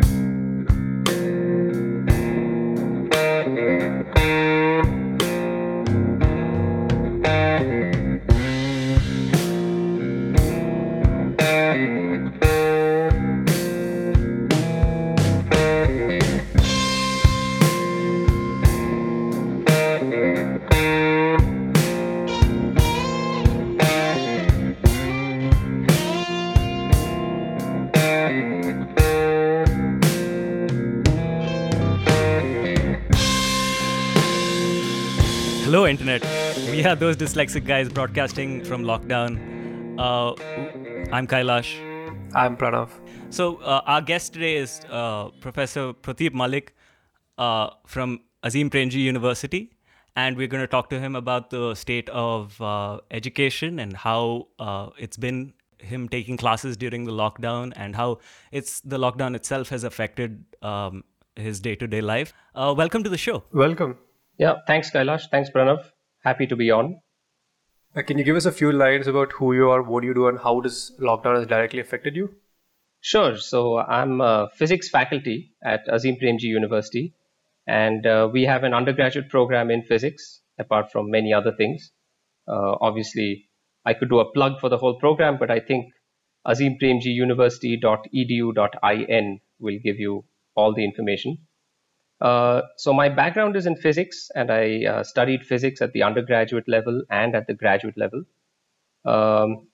Hello, Are those dyslexic guys broadcasting from lockdown. Uh, I'm Kailash. I'm Pranav. So, uh, our guest today is uh, Professor Pradeep Malik uh, from Azim Premji University. And we're going to talk to him about the state of uh, education and how uh, it's been him taking classes during the lockdown and how it's the lockdown itself has affected um, his day-to-day life. welcome to the show. Welcome. Yeah, thanks, Kailash. Thanks, Pranav. Happy to be on. Uh, can you give us a few lines about who you are, what you do, and how does lockdown has directly affected you? Sure. So I'm a physics faculty at Azim Premji University, and uh, we have an undergraduate program in physics, apart from many other things. Uh, obviously, I could do a plug for the whole program, but I think azimpremjiuniversity.edu.in will give you all the information. Uh, so my background is in physics, and I uh, studied physics at the undergraduate level and at the graduate level, um,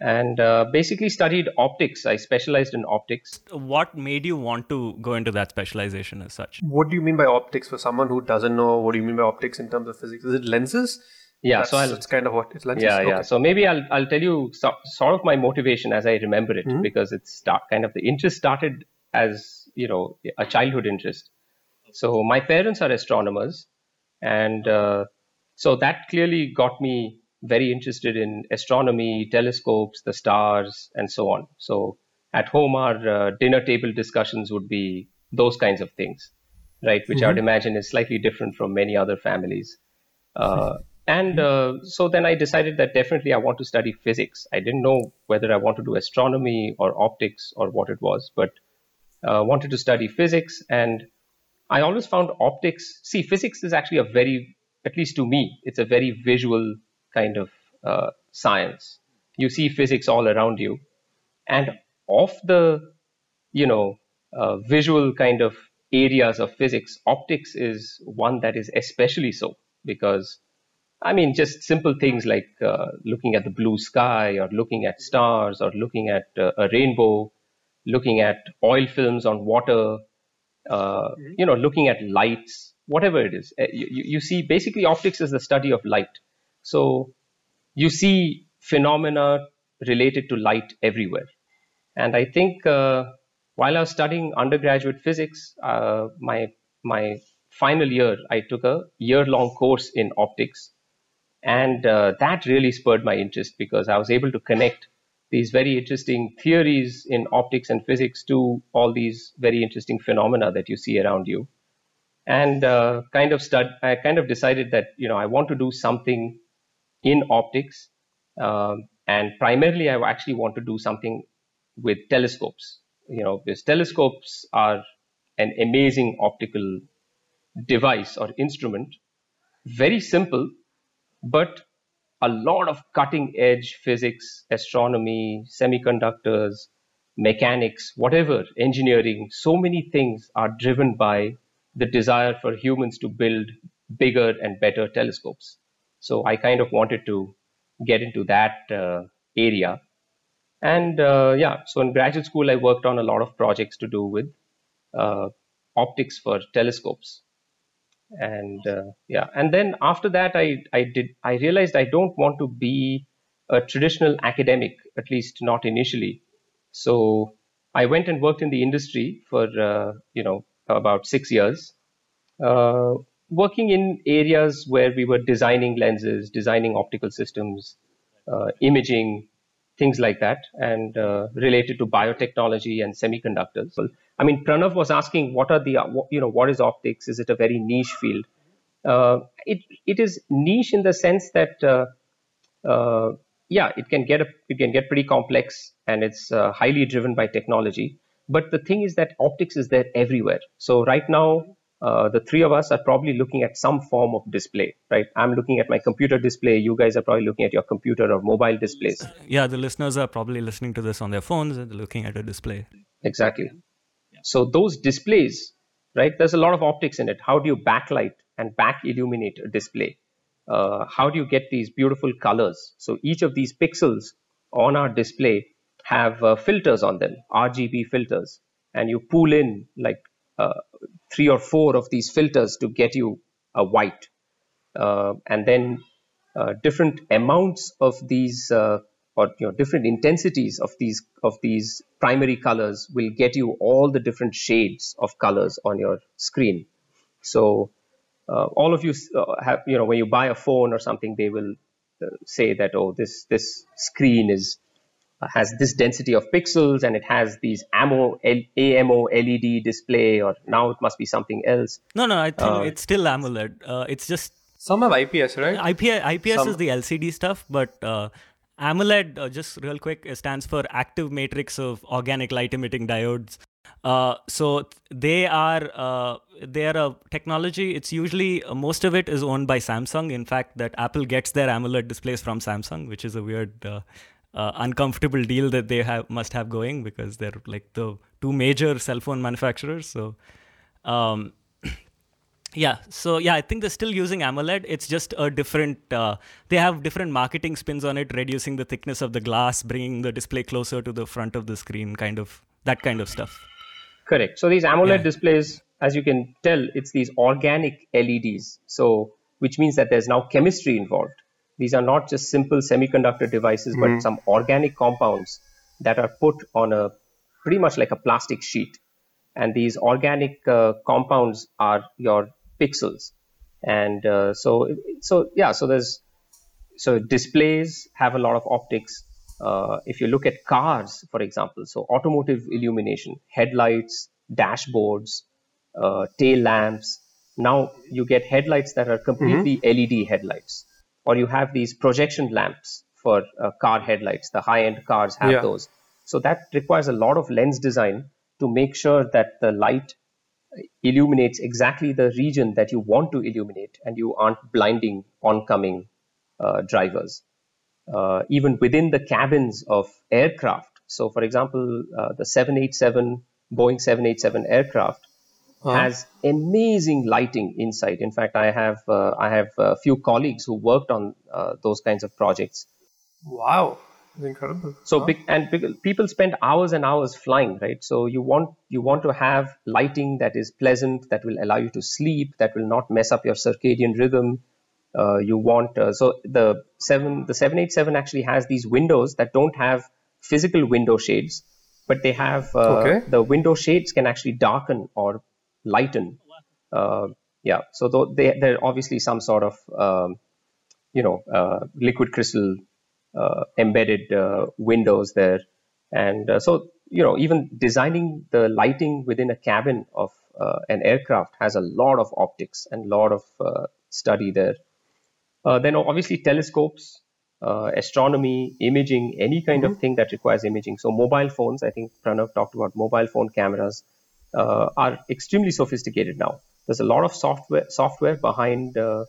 and uh, basically studied optics. I specialized in optics. What made you want to go into that specialization as such? What do you mean by optics? For someone who doesn't know, what do you mean by optics in terms of physics? Is it lenses? Yeah, that's, so I'll, that's kind of what it's lenses. Yeah, okay. yeah. So maybe I'll I'll tell you so, sort of my motivation as I remember it, Mhm. because it's start, kind of the interest started as you know a childhood interest. So my parents are astronomers, and uh, so that clearly got me very interested in astronomy, telescopes, the stars, and so on. So at home, our uh, dinner table discussions would be those kinds of things, right? Which I would imagine is slightly different from many other families. Uh, and uh, so then I decided that definitely I want to study physics. I didn't know whether I want to do astronomy or optics or what it was, but uh, wanted to study physics. And I always found optics. See, physics is actually a very, at least to me, it's a very visual kind of uh, science. You see physics all around you, and of the, you know, uh, visual kind of areas of physics, optics is one that is especially so because I mean, just simple things like uh, looking at the blue sky or looking at stars or looking at uh, a rainbow, looking at oil films on water, uh, you know, looking at lights, whatever it is. You, you you see, basically, optics is the study of light. So you see phenomena related to light everywhere. And I think uh, while I was studying undergraduate physics, uh, my my final year, I took a year long course in optics and uh, that really spurred my interest because I was able to connect these very interesting theories in optics and physics to all these very interesting phenomena that you see around you. And uh, kind of stud- I kind of decided that you know I want to do something in optics, um, and primarily I actually want to do something with telescopes. You know, because telescopes are an amazing optical device or instrument, very simple, but a lot of cutting edge physics, astronomy, semiconductors, mechanics, whatever, engineering, so many things are driven by the desire for humans to build bigger and better telescopes. So I kind of wanted to get into that uh, area. And uh, yeah, so in graduate school, I worked on a lot of projects to do with uh, optics for telescopes and uh, yeah. And then after that i i did i realized i don't want to be a traditional academic at least not initially. So i went and worked in the industry for uh, you know about 6 years uh, working in areas where we were designing lenses designing optical systems uh, imaging things like that and uh, related to biotechnology and semiconductors I mean, Pranav was asking, what are the, you know, what is optics? Is it a very niche field? Uh, it it is niche in the sense that, uh, uh, yeah, it can get a, it can get pretty complex, and it's uh, highly driven by technology. But the thing is that optics is there everywhere. So right now, uh, the three of us are probably looking at some form of display, right? I'm looking at my computer display. You guys are probably looking at your computer or mobile displays. Yeah, the listeners are probably listening to this on their phones and looking at a display. Exactly. So those displays, right? There's a lot of optics in it. How do you backlight and back illuminate a display? Uh, how do you get these beautiful colors? So each of these pixels on our display have uh, filters on them, RGB filters, and you pull in like uh, three or four of these filters to get you a white. Uh, and then uh, different amounts of these uh, or you know different intensities of these of these primary colors will get you all the different shades of colors on your screen. So uh, all of you uh, have you know when you buy a phone or something, they will say that oh this this screen is has this density of pixels and it has these AMO, L- AMO LED display, or now it must be something else. No, no, I think uh, it's still AMOLED. Uh, it's just some have IPS, right? IPS, IPS some... is the LCD stuff, but uh, AMOLED, uh, just real quick, stands for active matrix of organic light emitting diodes. Uh, so they are uh, they are a technology. It's usually uh, most of it is owned by Samsung. In fact, that Apple gets their AMOLED displays from Samsung, which is a weird uh, uncomfortable deal that they have must have going because they're like the two major cell phone manufacturers. So, um, yeah, so yeah, I think they're still using AMOLED. It's just a different. Uh, they have different marketing spins on it, reducing the thickness of the glass, bringing the display closer to the front of the screen, kind of that kind of stuff. Correct. So these AMOLED yeah. displays, as you can tell, it's these organic LEDs. So which means that there's now chemistry involved. These are not just simple semiconductor devices, mm-hmm. but some organic compounds that are put on a pretty much like a plastic sheet. And these organic uh, compounds are your pixels. And uh, so, so yeah, so there's so displays have a lot of optics. Uh, if you look at cars, for example, so automotive illumination, headlights, dashboards, uh, tail lamps. Now you get headlights that are completely mm-hmm. LED headlights or you have these projection lamps for uh, car headlights. The high end cars have yeah. those. So that requires a lot of lens design to make sure that the light illuminates exactly the region that you want to illuminate and you aren't blinding oncoming uh, drivers. Uh, even within the cabins of aircraft. So, for example, uh, the 787, Boeing 787 aircraft huh. has amazing lighting inside. In fact, I have uh, I have a few colleagues who worked on uh, those kinds of projects. Wow, it's incredible. So huh? big, and big, people spend hours and hours flying, right? So you want you want to have lighting that is pleasant, that will allow you to sleep, that will not mess up your circadian rhythm. Uh, you want uh, so the seven the seven eight seven actually has these windows that don't have physical window shades, but they have uh, okay. the window shades can actually darken or lighten. Uh, yeah, so they, there are obviously some sort of um, you know uh, liquid crystal uh, embedded uh, windows there, and uh, so you know even designing the lighting within a cabin of uh, an aircraft has a lot of optics and a lot of study there. then obviously telescopes, astronomy, imaging, any kind mm-hmm. of thing that requires imaging. So mobile phones, I think Pranav talked about mobile phone cameras uh, are extremely sophisticated now. There's a lot of software software behind uh,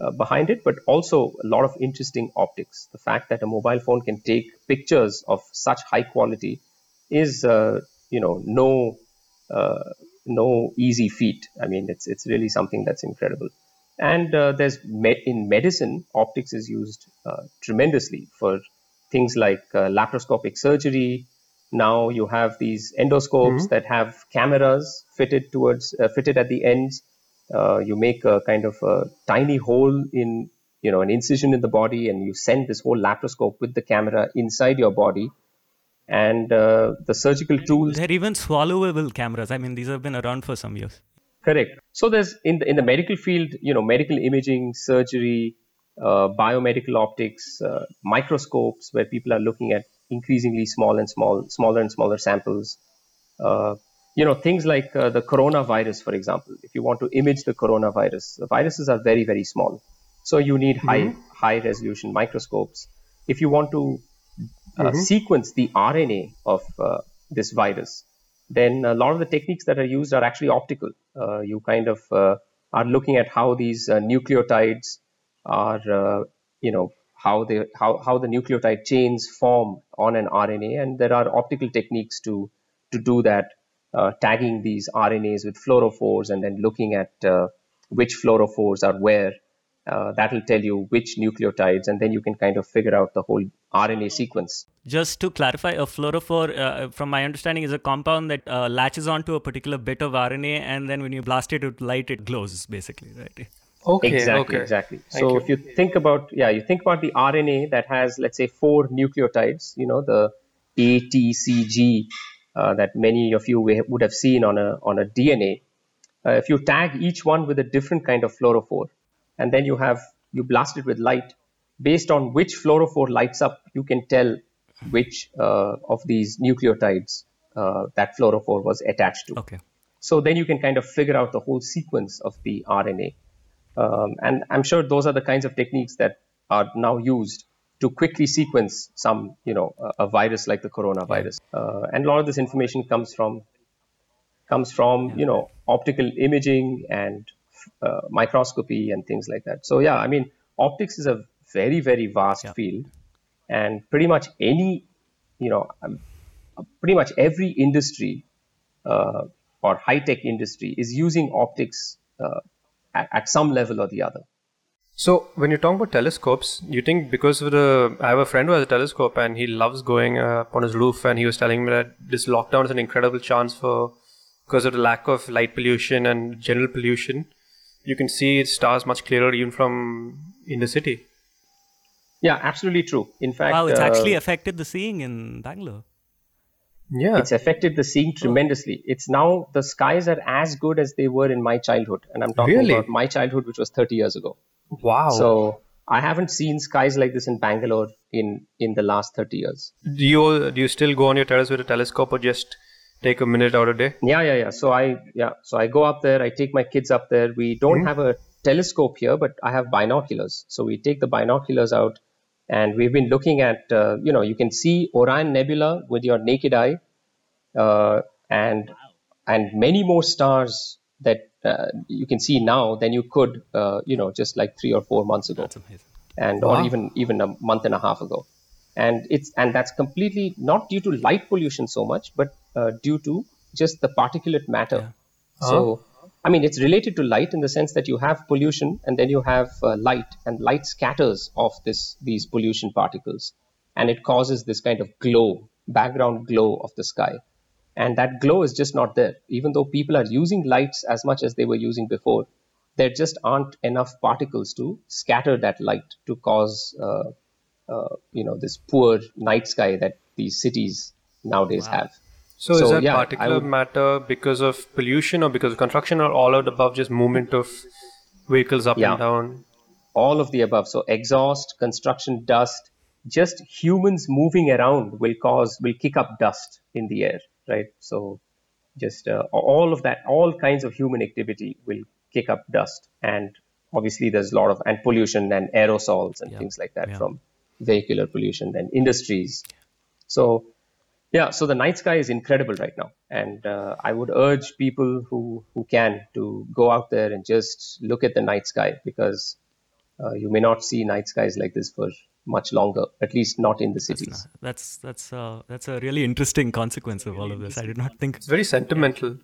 uh, behind it, but also a lot of interesting optics. The fact that a mobile phone can take pictures of such high quality is uh, you know no uh, no easy feat. I mean, it's it's really something that's incredible. And uh, there's me- in medicine, optics is used tremendously for things like laparoscopic surgery, now you have these endoscopes mm-hmm. that have cameras fitted towards uh, fitted at the ends. Uh, you make a kind of a tiny hole in you know an incision in the body, and you send this whole laparoscope with the camera inside your body. And uh, the surgical tools. They're even swallowable cameras. I mean, these have been around for some years. Correct. So there's in the in the medical field, you know, medical imaging, surgery, uh, biomedical optics, uh, microscopes, where people are looking at increasingly small and small, smaller and smaller samples. Uh, you know, things like uh, the coronavirus, for example. If you want to image the coronavirus, the viruses are very, very small. So you need mm-hmm. high, high resolution microscopes. If you want to uh, mm-hmm. sequence the RNA of uh, this virus, then a lot of the techniques that are used are actually optical. Uh, you kind of uh, are looking at how these uh, nucleotides are, uh, you know, how they how, how the nucleotide chains form on an RNA, and there are optical techniques to to do that, uh, tagging these RNAs with fluorophores and then looking at uh, which fluorophores are where. that will tell you which nucleotides, and then you can kind of figure out the whole RNA sequence. Just to clarify, a fluorophore, uh, from my understanding, is a compound that uh, latches onto a particular bit of RNA, and then when you blast it with light, it glows, basically, right? Okay. Exactly. Okay. Exactly. Thank so you. if you think about, yeah, you think about the RNA that has, let's say, four nucleotides. You know, the A, T, C, G uh, that many of you would have seen on a on a DNA. Uh, if you tag each one with a different kind of fluorophore, and then you have you blast it with light, based on which fluorophore lights up, you can tell which uh, of these nucleotides uh, that fluorophore was attached to. Okay. So then you can kind of figure out the whole sequence of the RNA. Um, and I'm sure those are the kinds of techniques that are now used to quickly sequence some, you know, a, a virus like the coronavirus. Uh, and a lot of this information comes from comes from, you know, optical imaging and uh, microscopy and things like that. So yeah, I mean, optics is a very very vast yeah. field, and pretty much any you know um, pretty much every industry uh, or high tech industry is using optics uh, at, at, some level or the other. So when you talk about telescopes, you think because of the I have a friend who has a telescope and he loves going uh, on his roof, and he was telling me that this lockdown is an incredible chance for because of the lack of light pollution and general pollution. You can see stars much clearer even from in the city. Yeah, absolutely true. In fact, wow, it's uh, actually affected the seeing in Bangalore. Yeah, it's affected the seeing tremendously. It's now the skies are as good as they were in my childhood, and I'm talking really? about my childhood, which was 30 years ago. Wow. So I haven't seen skies like this in Bangalore in in the last 30 years. Do you do you still go on your terrace with a telescope, or just take a minute out a day? Yeah, yeah, yeah. So I yeah, so I go up there. I take my kids up there. We don't mm-hmm. have a telescope here, but I have binoculars. So we take the binoculars out and we've been looking at, uh, you know, you can see Orion Nebula with your naked eye, uh, and and many more stars that uh, you can see now than you could, uh, you know, just like three or four months ago, and wow. or even even a month and a half ago. And it's and that's completely not due to light pollution so much, but uh, due to just the particulate matter. Yeah. Uh-huh. So I mean, it's related to light in the sense that you have pollution and then you have uh, light, and light scatters off this these pollution particles, and it causes this kind of glow, background glow of the sky, and that glow is just not there. Even though people are using lights as much as they were using before, there just aren't enough particles to scatter that light to cause, uh, uh, you know, this poor night sky that these cities nowadays wow. have. So, so is that yeah, particular would, matter because of pollution or because of construction or all out above just movement of vehicles up yeah, and down? All of the above. So exhaust, construction dust, just humans moving around will cause will kick up dust in the air, right? So just uh, all of that, all kinds of human activity will kick up dust, and obviously there's a lot of and pollution and aerosols and yeah, things like that yeah. from vehicular pollution and industries. So yeah, so the night sky is incredible right now, and uh, I would urge people who who can to go out there and just look at the night sky because uh, you may not see night skies like this for much longer, at least not in the cities. That's that's that's, uh, that's a really interesting consequence of all of this. I did not think it's very sentimental.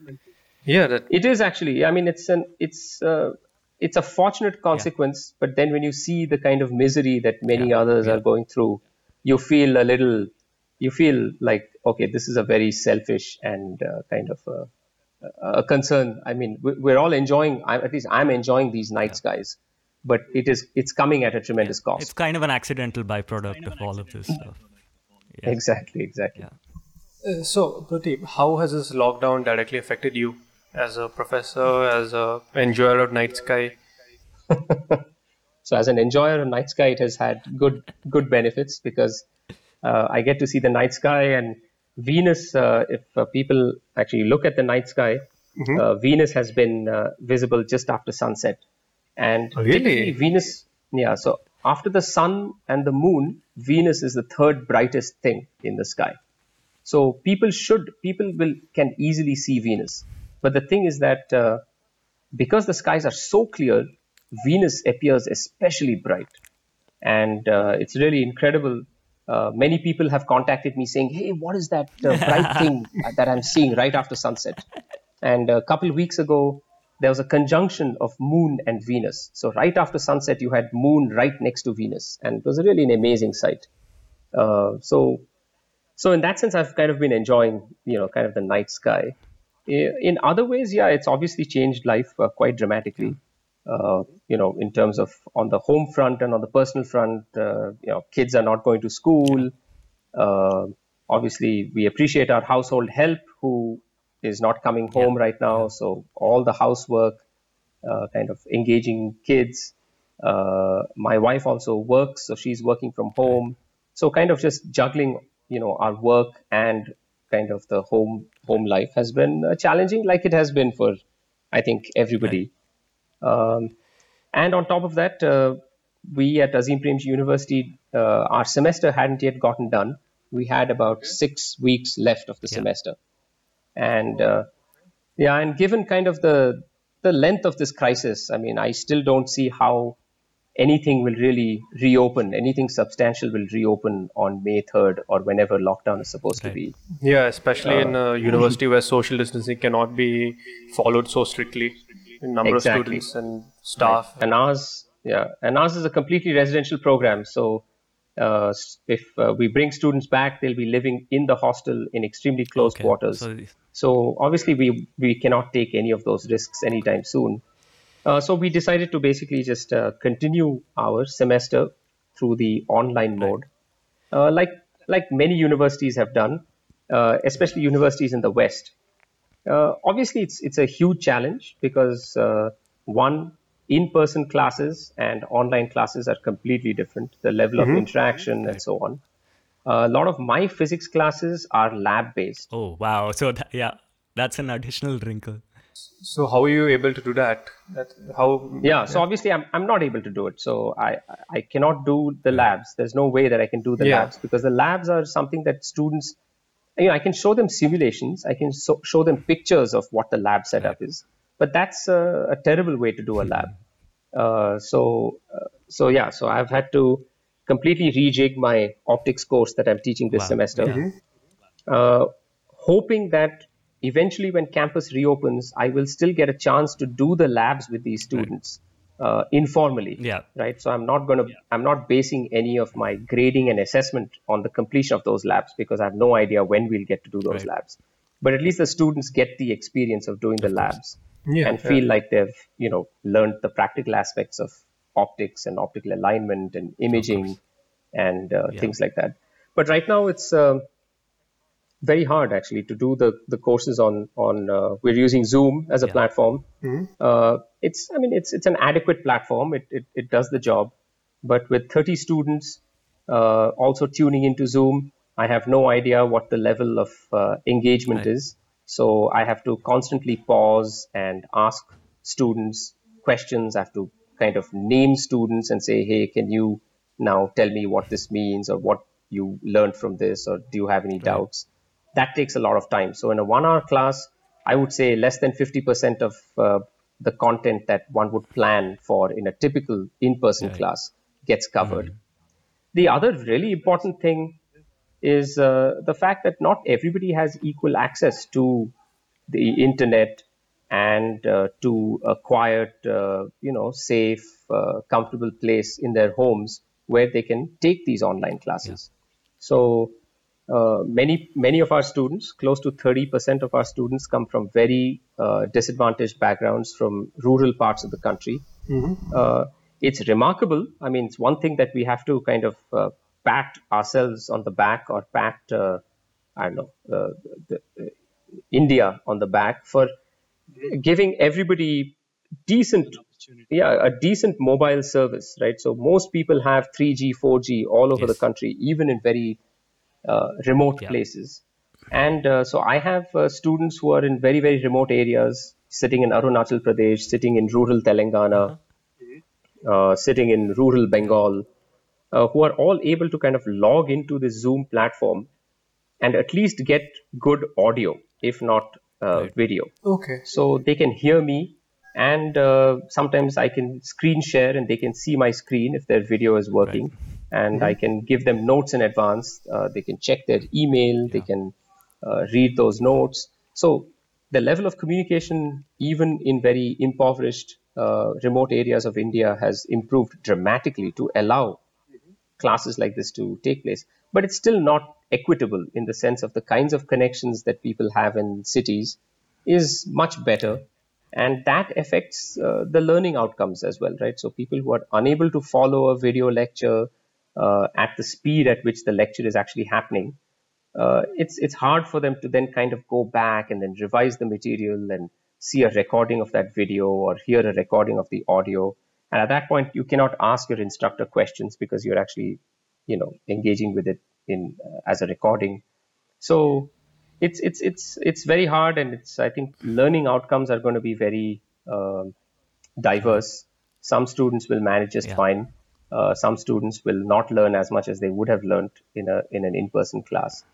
Yeah, that... it is actually. I mean, it's an it's uh, it's a fortunate consequence, yeah. but then when you see the kind of misery that many yeah. others yeah. are going through, you feel a little you feel like okay this is a very selfish and uh, kind of a, a, concern. I mean we're all enjoying at least i'm enjoying these night yeah. skies but it is it's coming at a tremendous cost. It's kind of an accidental byproduct kind of, of all of this stuff. Yeah. exactly exactly. Uh, so Pradeep, how has this lockdown directly affected you as a professor as a enjoyer of night sky? So as an enjoyer of night sky it has had good good benefits because uh, I get to see the night sky and Venus. Uh, if uh, people actually look at the night sky, mm-hmm. Venus has been visible just after sunset. And really, Venus, yeah. So after the sun and the moon, Venus is the third brightest thing in the sky. So people should, people will can easily see Venus. But the thing is that uh, because the skies are so clear, Venus appears especially bright, and uh, it's really incredible. Uh, many people have contacted me saying, "Hey, what is that uh, bright thing that I'm seeing right after sunset?" And a couple of weeks ago, there was a conjunction of Moon and Venus. So right after sunset, you had Moon right next to Venus, and it was really an amazing sight. Uh, so, so in that sense, I've kind of been enjoying, you know, kind of the night sky. In other ways, yeah, it's obviously changed life uh, quite dramatically. Uh, you know, in terms of on the home front and on the personal front, uh, you know, kids are not going to school. Uh, obviously, we appreciate our household help who is not coming home yeah. right now. So all the housework, uh, kind of engaging kids. Uh, my wife also works, so she's working from home. So kind of just juggling, you know, our work and kind of the home home life has been uh, challenging, like it has been for, I think, everybody. Um, and on top of that, uh, we at Azim Premji University, uh, our semester hadn't yet gotten done. We had about six weeks left of the yeah. semester and uh, yeah, and given kind of the the length of this crisis, I mean, I still don't see how anything will really reopen, anything substantial will reopen on May 3rd or whenever lockdown is supposed right. to be. Yeah, especially uh, in a university where social distancing cannot be followed so strictly. Number exactly. of students and staff. Right. And ours, yeah, and ours is a completely residential program. So uh, if uh, we bring students back, they'll be living in the hostel in extremely close okay. quarters. So, so, obviously, we we cannot take any of those risks anytime soon. Uh, so we decided to basically just uh, continue our semester through the online mode, uh, like like many universities have done, uh, especially universities in the West. Obviously, it's it's a huge challenge because one in-person classes and online classes are completely different. The level mm-hmm. of interaction and so on. Uh, a lot of my physics classes are lab-based. Oh wow! So that, yeah, that's an additional wrinkle. So how are you able to do that? that how? Yeah, so obviously I'm I'm not able to do it. So I I cannot do the labs. There's no way that I can do the yeah. labs because the labs are something that students. You know, I can show them simulations. I can so, show them pictures of what the lab setup is but that's a, a terrible way to do a lab. Uh, so, uh, so yeah, so I've had to completely rejig my optics course that I'm teaching this wow. semester, yeah. uh, hoping that eventually when campus reopens, I will still get a chance to do the labs with these students. Right. Uh, informally, yeah. right. So I'm not going to, yeah. I'm not basing any of my grading and assessment on the completion of those labs because I have no idea when we'll get to do those right. labs. But at least the students get the experience of doing the labs yeah, and feel like they've you know learned the practical aspects of optics and optical alignment and imaging and uh, yeah. things like that. But right now it's uh, very hard actually to do the, the courses on on uh, we're using Zoom as a platform. Mm-hmm. Uh, it's I mean it's it's an adequate platform. It it, it does the job, but with 30 students uh, also tuning into Zoom, I have no idea what the level of uh, engagement right. is. So I have to constantly pause and ask students questions. I have to kind of name students and say, hey, can you now tell me what this means or what you learned from this or do you have any right. doubts? That takes a lot of time. So in a one hour class, I would say less than 50% of uh, the content that one would plan for in a typical in person class gets covered. Mm-hmm. The other really important thing is uh, the fact that not everybody has equal access to the internet and uh, to a quiet, uh, you know, safe, uh, comfortable place in their homes where they can take these online classes. Yeah. So uh, many many of our students, close to 30% of our students, come from very uh, disadvantaged backgrounds from rural parts of the country. Mm-hmm. it's remarkable. I mean, it's one thing that we have to kind of pat ourselves on the back or pat, uh, I don't know, uh, the, uh, India on the back for giving everybody decent, yeah, a decent mobile service, right? So most people have 3G, 4G all over yes. the country, even in very uh, remote yeah. places. And uh, so I have uh, students who are in very, very remote areas, sitting in Arunachal Pradesh, sitting in rural Telangana, uh-huh. sitting in rural Bengal, uh, who are all able to kind of log into the Zoom platform and at least get good audio, if not uh, right. video. Okay. So they can hear me, and uh, sometimes I can screen share and they can see my screen if their video is working. Right. And mm-hmm. I can give them notes in advance. Uh, they can check their email. Yeah. They can uh, read those notes. So the level of communication, even in very impoverished uh, remote areas of India, has improved dramatically to allow classes like this to take place. But it's still not equitable in the sense of the kinds of connections that people have in cities is much better. And that affects uh, the learning outcomes as well, right? So people who are unable to follow a video lecture uh, at the speed at which the lecture is actually happening, uh, it's it's hard for them to then kind of go back and then revise the material and see a recording of that video or hear a recording of the audio. And at that point, you cannot ask your instructor questions because you're actually, you know, engaging with it in uh, as a recording. So it's it's it's it's very hard, and it's I think learning outcomes are going to be very uh, diverse. Some students will manage just yeah. fine. Uh, some students will not learn as much as they would have learned in a in an in-person class.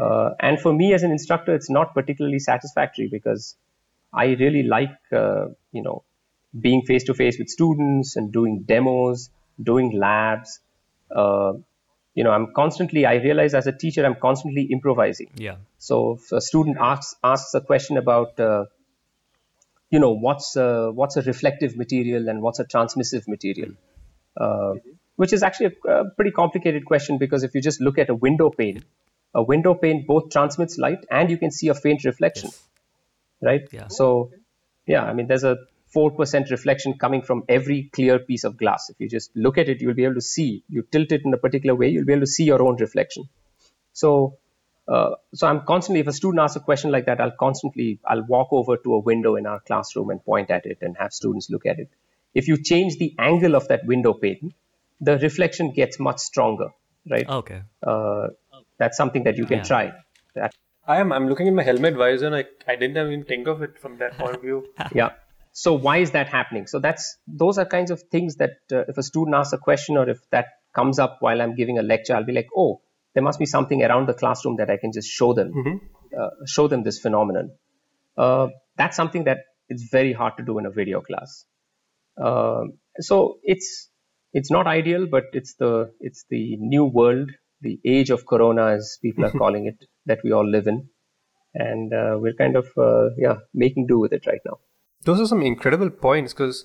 Uh, and for me as an instructor, it's not particularly satisfactory because I really like, uh, you know, being face to face with students and doing demos, doing labs. Uh, you know, I'm constantly, I realize as a teacher, I'm constantly improvising. Yeah. So if a student asks, asks a question about, uh, you know, what's, a, what's a reflective material and what's a transmissive material? Uh, which is actually a, a pretty complicated question because if you just look at a window pane, a window pane both transmits light and you can see a faint reflection, yes. right? Yeah. So, yeah, I mean, there's a 4% reflection coming from every clear piece of glass. If you just look at it, you'll be able to see. You tilt it in a particular way, you'll be able to see your own reflection. So, uh, so I'm constantly, if a student asks a question like that, I'll constantly, I'll walk over to a window in our classroom and point at it and have students look at it. If you change the angle of that window pane, the reflection gets much stronger, right? Okay. Uh, that's something that you can yeah. try. That. I am. I'm looking at my helmet visor, and I, I didn't even think of it from that point of view. yeah. So why is that happening? So that's those are kinds of things that uh, if a student asks a question or if that comes up while I'm giving a lecture, I'll be like, oh, there must be something around the classroom that I can just show them, mm-hmm. uh, show them this phenomenon. Uh, that's something that it's very hard to do in a video class. Um, so it's it's not ideal, but it's the it's the new world. The age of corona as people are calling it that we all live in. And uh, we're kind of uh, yeah making do with it right now. Those are some incredible points because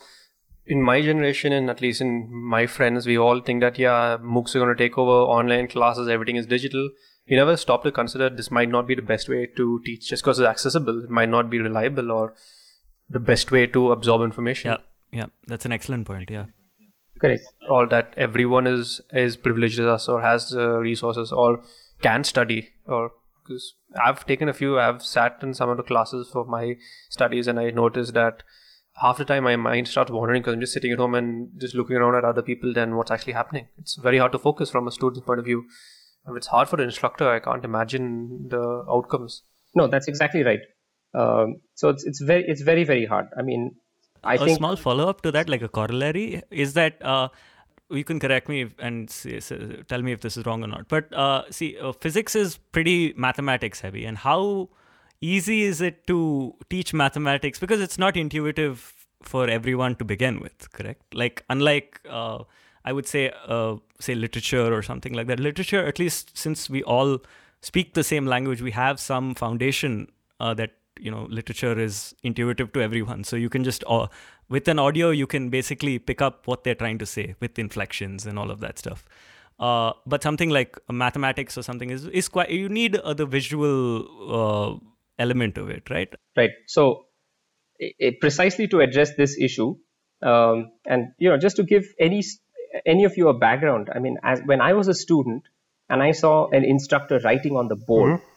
in my generation and at least in my friends we all think that yeah moocs are going to take over online classes everything is digital. We never stop to consider this might not be the best way to teach just because it's accessible it might not be reliable or the best way to absorb information. Yeah yeah that's an excellent point yeah Correct. all that everyone is is privileged as us or has uh, resources or can study or because I've taken a few. I've sat in some of the classes for my studies and I noticed that half the time my mind starts wandering because I'm just sitting at home and just looking around at other people than what's actually happening. It's very hard to focus from a student's point of view. If it's hard for an instructor, I can't imagine the outcomes. No, that's exactly right. Um, so it's it's very it's very very hard. I mean, I a think small follow up to that, like a corollary, is that uh, you can correct me and say, tell me if this is wrong or not. But uh, see, uh, physics is pretty mathematics heavy, and how easy is it to teach mathematics because it's not intuitive for everyone to begin with, correct? Like unlike uh, I would say uh, say literature or something like that. Literature, at least since we all speak the same language, we have some foundation uh, that you know literature is intuitive to everyone. So you can just uh, with an audio you can basically pick up what they're trying to say with inflections and all of that stuff. Uh, but something like mathematics or something is is quite you need uh, the visual uh, element of it right? Right. So it, precisely to address this issue um, and you know just to give any any of you a background i mean as when i was a student and i saw an instructor writing on the board mm-hmm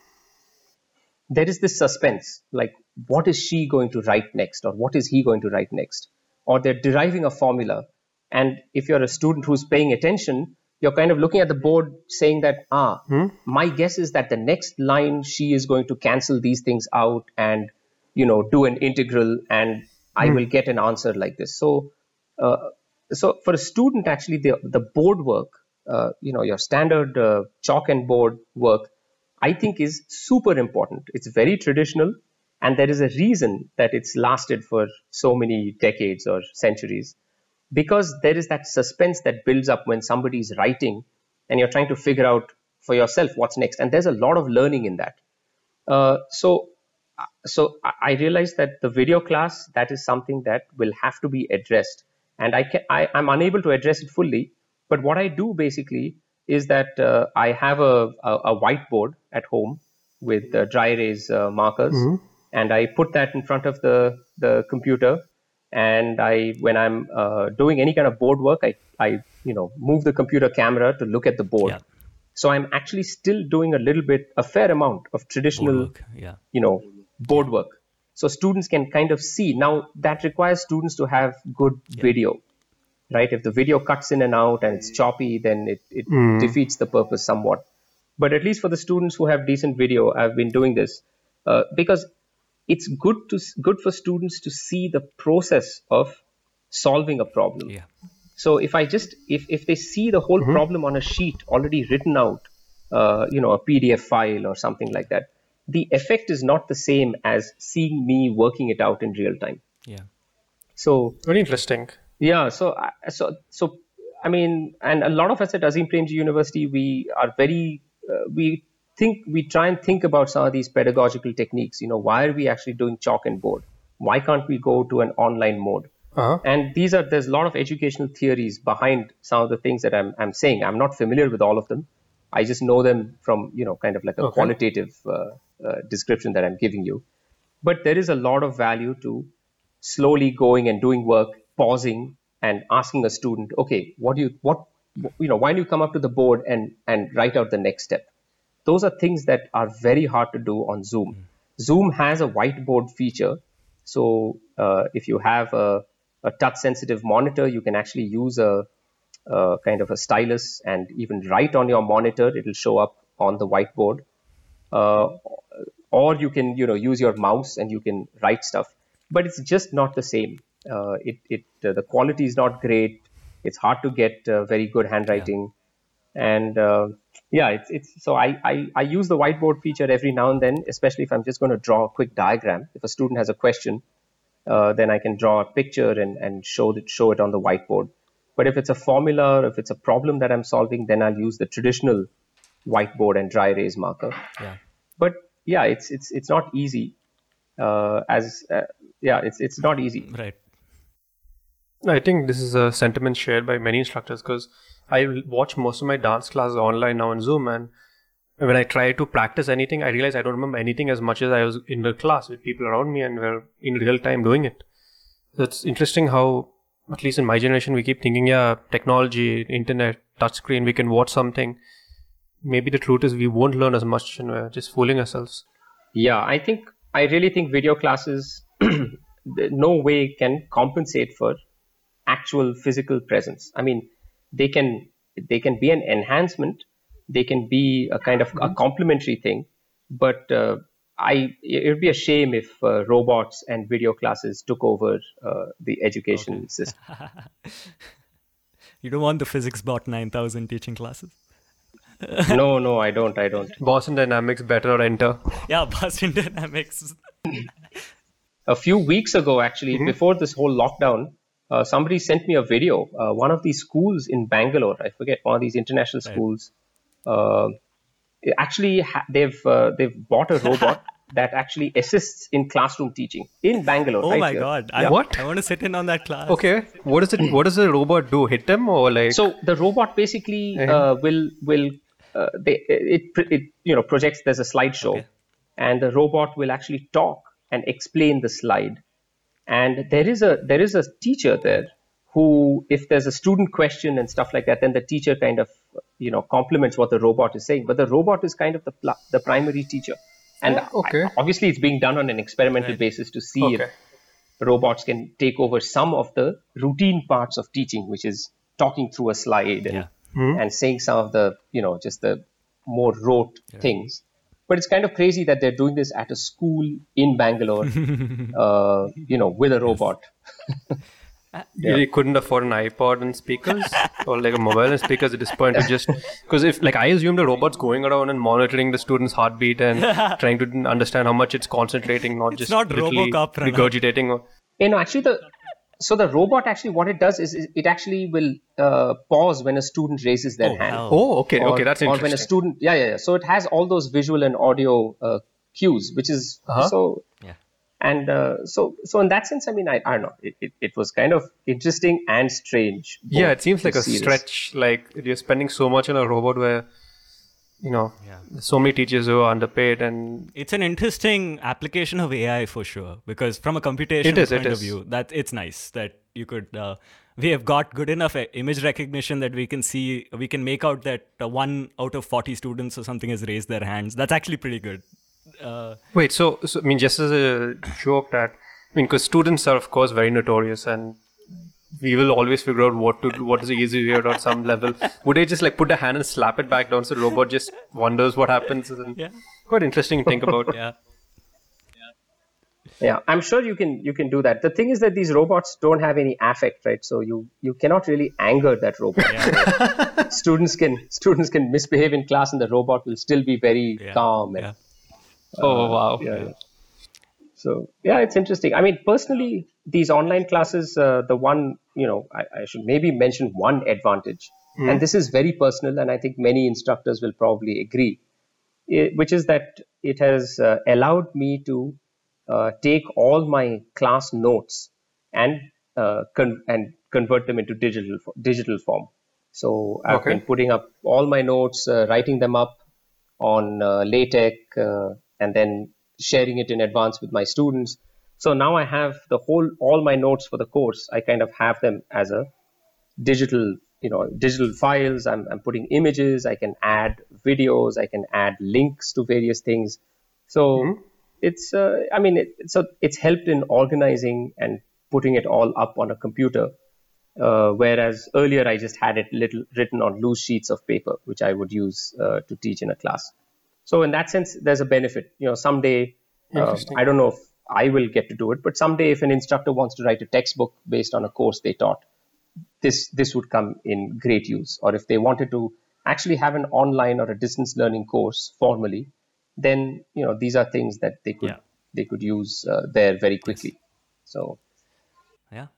there is this suspense like what is she going to write next or what is he going to write next or they're deriving a formula and if you're a student who's paying attention you're kind of looking at the board saying that ah hmm? my guess is that the next line she is going to cancel these things out and you know do an integral and hmm. i will get an answer like this so uh, so for a student actually the the board work uh, you know your standard uh, chalk and board work I think is super important. It's very traditional, and there is a reason that it's lasted for so many decades or centuries because there is that suspense that builds up when somebody is writing and you're trying to figure out for yourself what's next. And there's a lot of learning in that. Uh, so, so I realized that the video class that is something that will have to be addressed, and I can I, I'm unable to address it fully. But what I do basically is that uh, I have a, a, a, whiteboard at home with uh, dry erase uh, markers, mm-hmm. and I put that in front of the the computer. And I, when I'm uh, doing any kind of board work, I, I, you know, move the computer camera to look at the board. Yeah. So I'm actually still doing a little bit, a fair amount of traditional, yeah. you know, board work. So students can kind of see. Now that requires students to have good yeah. video right? If the video cuts in and out and it's choppy, then it, it mm. defeats the purpose somewhat. But at least for the students who have decent video, I've been doing this uh, because it's good to good for students to see the process of solving a problem. Yeah. So if I just if if they see the whole mm-hmm. problem on a sheet already written out, uh, you know, a PDF file or something like that, the effect is not the same as seeing me working it out in real time. Yeah. So very interesting. Yeah. So, so, so, I mean, and a lot of us at Azim Premji University, we are very, uh, we think, we try and think about some of these pedagogical techniques. You know, why are we actually doing chalk and board? Why can't we go to an online mode? Uh-huh. And these are, there's a lot of educational theories behind some of the things that I'm, I'm saying. I'm not familiar with all of them. I just know them from, you know, kind of like a okay. qualitative uh, uh, description that I'm giving you. But there is a lot of value to slowly going and doing work pausing and asking a student, okay, what do you, what, you know, why don't you come up to the board and, and write out the next step? Those are things that are very hard to do on Zoom. Mm. Zoom has a whiteboard feature. So uh, if you have a, a touch sensitive monitor, you can actually use a, a, kind of a stylus and even write on your monitor. It'll show up on the whiteboard. Uh, or you can, you know, use your mouse and you can write stuff. But it's just not the same it, it uh, the quality is not great. It's hard to get uh, very good handwriting, yeah. and uh, yeah, it's it's so I, I I use the whiteboard feature every now and then, especially if I'm just going to draw a quick diagram. If a student has a question, uh, then I can draw a picture and and show it show it on the whiteboard. But if it's a formula, or if it's a problem that I'm solving, then I'll use the traditional whiteboard and dry erase marker. Yeah. But yeah, it's it's it's not easy. Uh, as uh, yeah, it's it's not easy. Right. I think this is a sentiment shared by many instructors because I watch most of my dance classes online now on Zoom, and when I try to practice anything, I realize I don't remember anything as much as I was in the class with people around me and we're in real time doing it. So it's interesting how, at least in my generation, we keep thinking, yeah, technology, internet, touchscreen, we can watch something. Maybe the truth is we won't learn as much and we're just fooling ourselves. Yeah, I think, I really think video classes no way can compensate for actual physical presence. I mean, they can they can be an enhancement, they can be a kind of a mm-hmm. complementary thing, but uh, I it would be a shame if uh, robots and video classes took over uh, the education okay. system. you don't want the physics bot 9000 teaching classes. no, no, I don't. I don't. Boston Dynamics better or enter. Yeah, Boston Dynamics. a few weeks ago, actually, mm-hmm. before this whole lockdown, uh, somebody sent me a video. Uh, one of these schools in Bangalore, I forget, one of these international schools. Uh, actually, ha- they've uh, they've bought a robot that actually assists in classroom teaching in Bangalore. Oh right my here. god! I, what? I want to sit in on that class. Okay, what does it? What does the robot do? Hit them or like? So the robot basically uh, will will uh, they, it it you know projects. There's a slideshow, okay. and the robot will actually talk and explain the slide and there is a there is a teacher there who if there's a student question and stuff like that then the teacher kind of you know complements what the robot is saying but the robot is kind of the pl- the primary teacher and oh, okay. I, obviously it's being done on an experimental right. basis to see okay. if robots can take over some of the routine parts of teaching which is talking through a slide and yeah. mm-hmm. and saying some of the you know just the more rote yeah. things but it's kind of crazy that they're doing this at a school in Bangalore, uh, you know, with a robot. you really couldn't afford an iPod and speakers or like a mobile and speakers at this point to just because if like I assumed the robot's going around and monitoring the student's heartbeat and trying to understand how much it's concentrating, not just not literally Robocop, Pranav. regurgitating. Or, you know actually the so the robot actually what it does is is it actually will uh, pause when a student raises their Oh, hand wow. oh, okay, or, okay, that's interesting. or when a student yeah yeah yeah so it has all those visual and audio uh, cues which is Uh-huh. so Yeah. and uh, so so in that sense i mean i, I don't know it, it, it was kind of interesting and strange yeah, it seems like a see this. stretch. Like you're spending so much on a robot where, you know, Yeah. so many teachers who are underpaid and It's an interesting application of AI for sure because from a computational is, point of view, that it's nice that you could. Uh, we have got good enough uh, image recognition that we can see, we can make out that uh, one out of forty students or something has raised their hands. That's actually pretty good. Uh, Wait, so, so I mean, just as a joke that I mean, because students are of course very notorious, and we will always figure out what to do, what is the easy way out on some level. Would they just like put a hand and slap it back down so the robot just wonders what happens? And yeah, Quite interesting to think about. yeah, yeah i'm sure you can you can do that the thing is that these robots don't have any affect right so you you cannot really anger that robot Yeah. students can students can misbehave in class and the robot will still be very yeah, calm and yeah. Oh wow! yeah, yeah. So yeah, it's interesting. I mean, personally, these online classes, uh, the one you know, I, I should maybe mention one advantage, and this is very personal, and I think many instructors will probably agree, i- which is that it has uh, allowed me to uh, take all my class notes and uh, con- and convert them into digital digital form. So I've Okay. been putting up all my notes, uh, writing them up on uh, LaTeX, uh, and then sharing it in advance with my students. So now I have the whole all my notes for the course. I kind of have them as a digital, you know, digital files. I'm, I'm putting images. I can add videos. I can add links to various things. So it's, uh, I mean, it, so it's helped in organizing and putting it all up on a computer. Uh, whereas earlier I just had it little written on loose sheets of paper, which I would use uh, to teach in a class. So in that sense, there's a benefit. You know, someday uh, I don't know if I will get to do it, but someday if an instructor wants to write a textbook based on a course they taught, this this would come in great use. Or if they wanted to actually have an online or a distance learning course formally, then you know these are things that they could Yeah. they could use uh, there very quickly. So Yeah.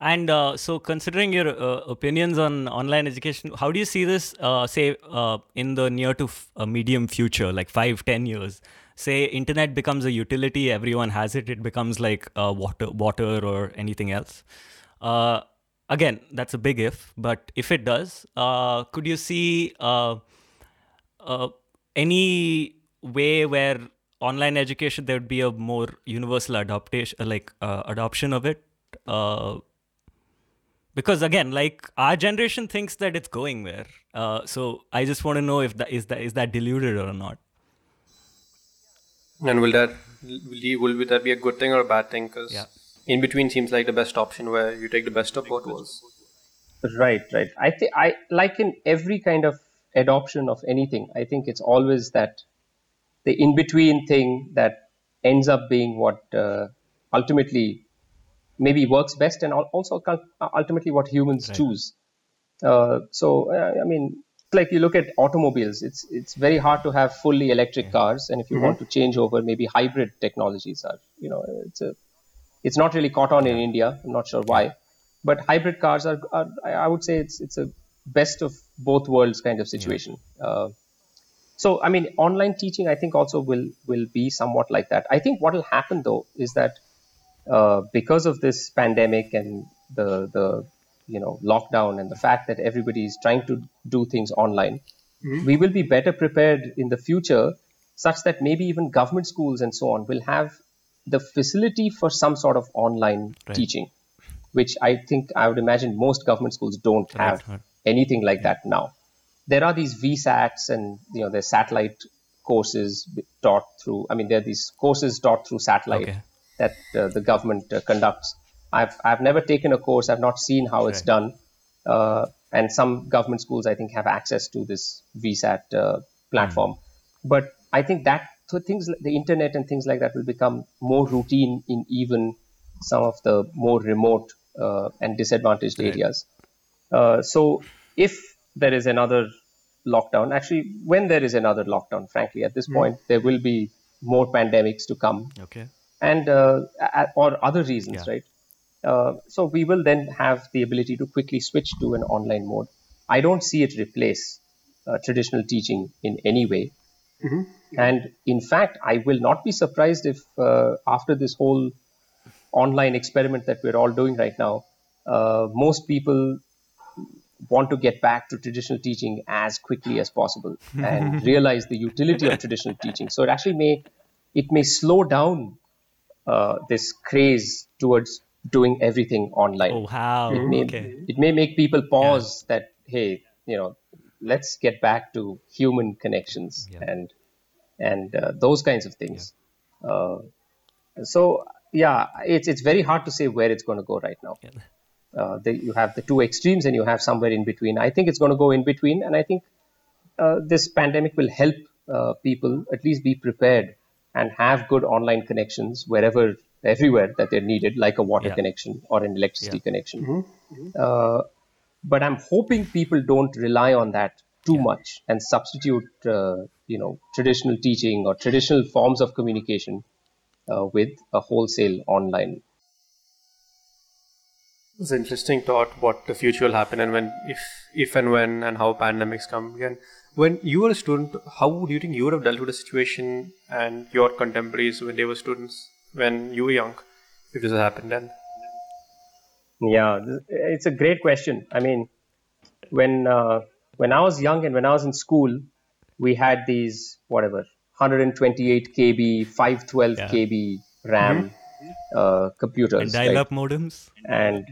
And uh, so, considering your uh, opinions on online education, how do you see this, uh, say, uh, in the near to f- uh, medium future, like five, ten years? Say, internet becomes a utility, everyone has it. It becomes like uh, water, water, or anything else. Again, that's a big if, but if it does, could you see any way where online education there would be a more universal adaptation uh, like adoption of it because again like our generation thinks that it's going there uh, so i just want to know if that is that is that deluded or not And will that will, you- will that be a good thing or a bad thing? Because Yeah. in between seems like the best option where you take the best of both worlds. Right, right. I think I like in every kind of adoption of anything. I think it's always that the in between thing that ends up being what uh, ultimately maybe works best, and also ultimately what humans choose. Uh, so uh, I mean, like you look at automobiles, it's it's very hard to have fully electric cars, and if you want to change over, maybe hybrid technologies are you know it's a it's not really caught on in India. I'm not sure why, but hybrid cars are, are I would say it's it's a best of both worlds kind of situation. Uh, so I mean, online teaching I think also will will be somewhat like that. I think what will happen though is that uh, because of this pandemic and the the you know lockdown and the fact that everybody is trying to do things online, we will be better prepared in the future, such that maybe even government schools and so on will have the facility for some sort of online teaching, which I think I would imagine most government schools don't have right. anything like that now. There are these VSATs and you know there's satellite courses taught through. I mean, there are these courses taught through satellite Okay. That uh, the government uh, conducts. I've I've never taken a course. I've not seen how it's done. Uh, and some government schools, I think, have access to this VSAT uh, platform. But I think that so things like the internet and things like that will become more routine in even some of the more remote uh, and disadvantaged right. areas. Uh, so if there is another lockdown, actually, when there is another lockdown, frankly, at this mm. point, there will be more pandemics to come. Okay. And uh, or other reasons, yeah. right? Uh, so we will then have the ability to quickly switch to an online mode. I don't see it replace uh, traditional teaching in any way. Mm-hmm. And in fact, I will not be surprised if uh, after this whole online experiment that we're all doing right now, uh, most people want to get back to traditional teaching as quickly as possible and realize the utility of traditional teaching. So it actually may it may slow down uh, this craze towards doing everything online. Oh, how? It may, okay. it may make people pause yeah. that, hey, you know, let's get back to human connections yeah. and and uh, those kinds of things. Yeah. Uh, so yeah, it's it's very hard to say where it's going to go right now. Uh, the, you have the two extremes and you have somewhere in between. I think it's going to go in between, and I think uh, this pandemic will help uh, people at least be prepared and have good online connections wherever everywhere that they're needed, like a water yeah. connection or an electricity yeah. connection. Mm-hmm. Uh, but I'm hoping people don't rely on that too yeah. much and substitute, uh, you know, traditional teaching or traditional forms of communication uh, with a wholesale online. It's an interesting thought what the future will happen and when, if, if and when, and how pandemics come again. When you were a student, how do you think you would have dealt with the situation and your contemporaries when they were students? when you were young, if this happened then? Yeah, it's a great question. I mean, when uh, when I was young and when I was in school, we had these whatever 128 KB, 512 yeah. KB RAM mm-hmm. uh, computers, and dial-up right? modems, and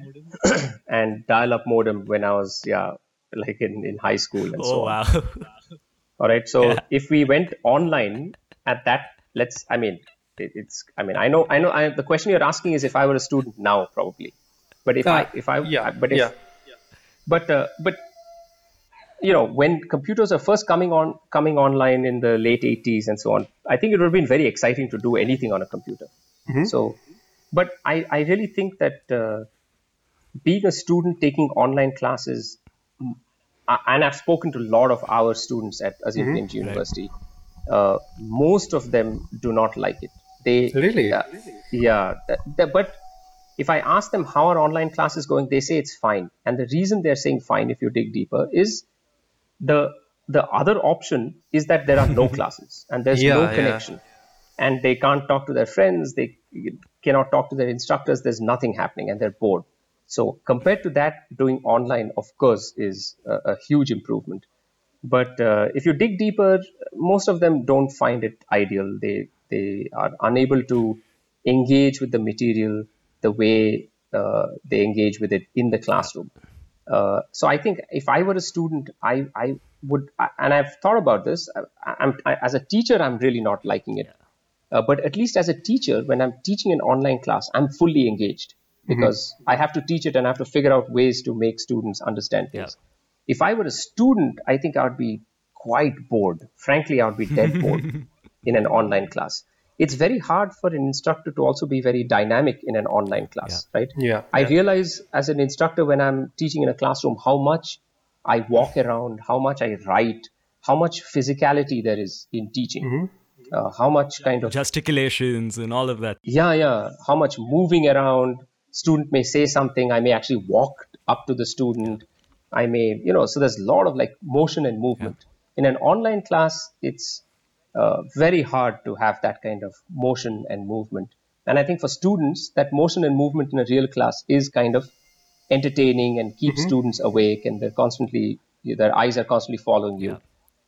and dial-up modem when I was yeah like in, in high school and oh, so on. wow. All right, so yeah. if we went online at that, let's I mean it, it's i mean i know i know I, the question you're asking is if i were a student now probably but if uh, i if i yeah but if, yeah. but uh, but you know when computers are first coming on coming online in the late 80s and so on i think it would have been very exciting to do anything on a computer mm-hmm. so but i i really think that uh, being a student taking online classes and i've spoken to a lot of our students at azim mm-hmm. university right. Uh, most of them do not like it they really, yeah. but if I ask them how are online classes going, they say it's fine. And the reason they're saying fine, if you dig deeper, is the the other option is that there are no classes and there's yeah, no connection, yeah. and they can't talk to their friends. They cannot talk to their instructors. There's nothing happening, and they're bored. So compared to that, doing online, of course, is a, a huge improvement. But uh, if you dig deeper, most of them don't find it ideal. They they are unable to engage with the material the way uh, they engage with it in the classroom. Uh, so I think if I were a student, I, I would, and I've thought about this. I, I, as a teacher, I'm really not liking it. Uh, but at least as a teacher, when I'm teaching an online class, I'm fully engaged. Because mm-hmm. I have to teach it and I have to figure out ways to make students understand things. Yeah. If I were a student, I think I would be quite bored. Frankly, I would be dead bored. in an online class it's very hard for an instructor to also be very dynamic in an online class yeah. right yeah i yeah. realize as an instructor when i'm teaching in a classroom how much i walk around how much i write how much physicality there is in teaching mm-hmm. uh, how much kind of gesticulations and all of that yeah yeah how much moving around student may say something i may actually walk up to the student i may you know so there's a lot of like motion and movement yeah. in an online class it's uh, very hard to have that kind of motion and movement. And I think for students, that motion and movement in a real class is kind of entertaining and keeps mm-hmm. students awake, and they're constantly their eyes are constantly following you. Yeah.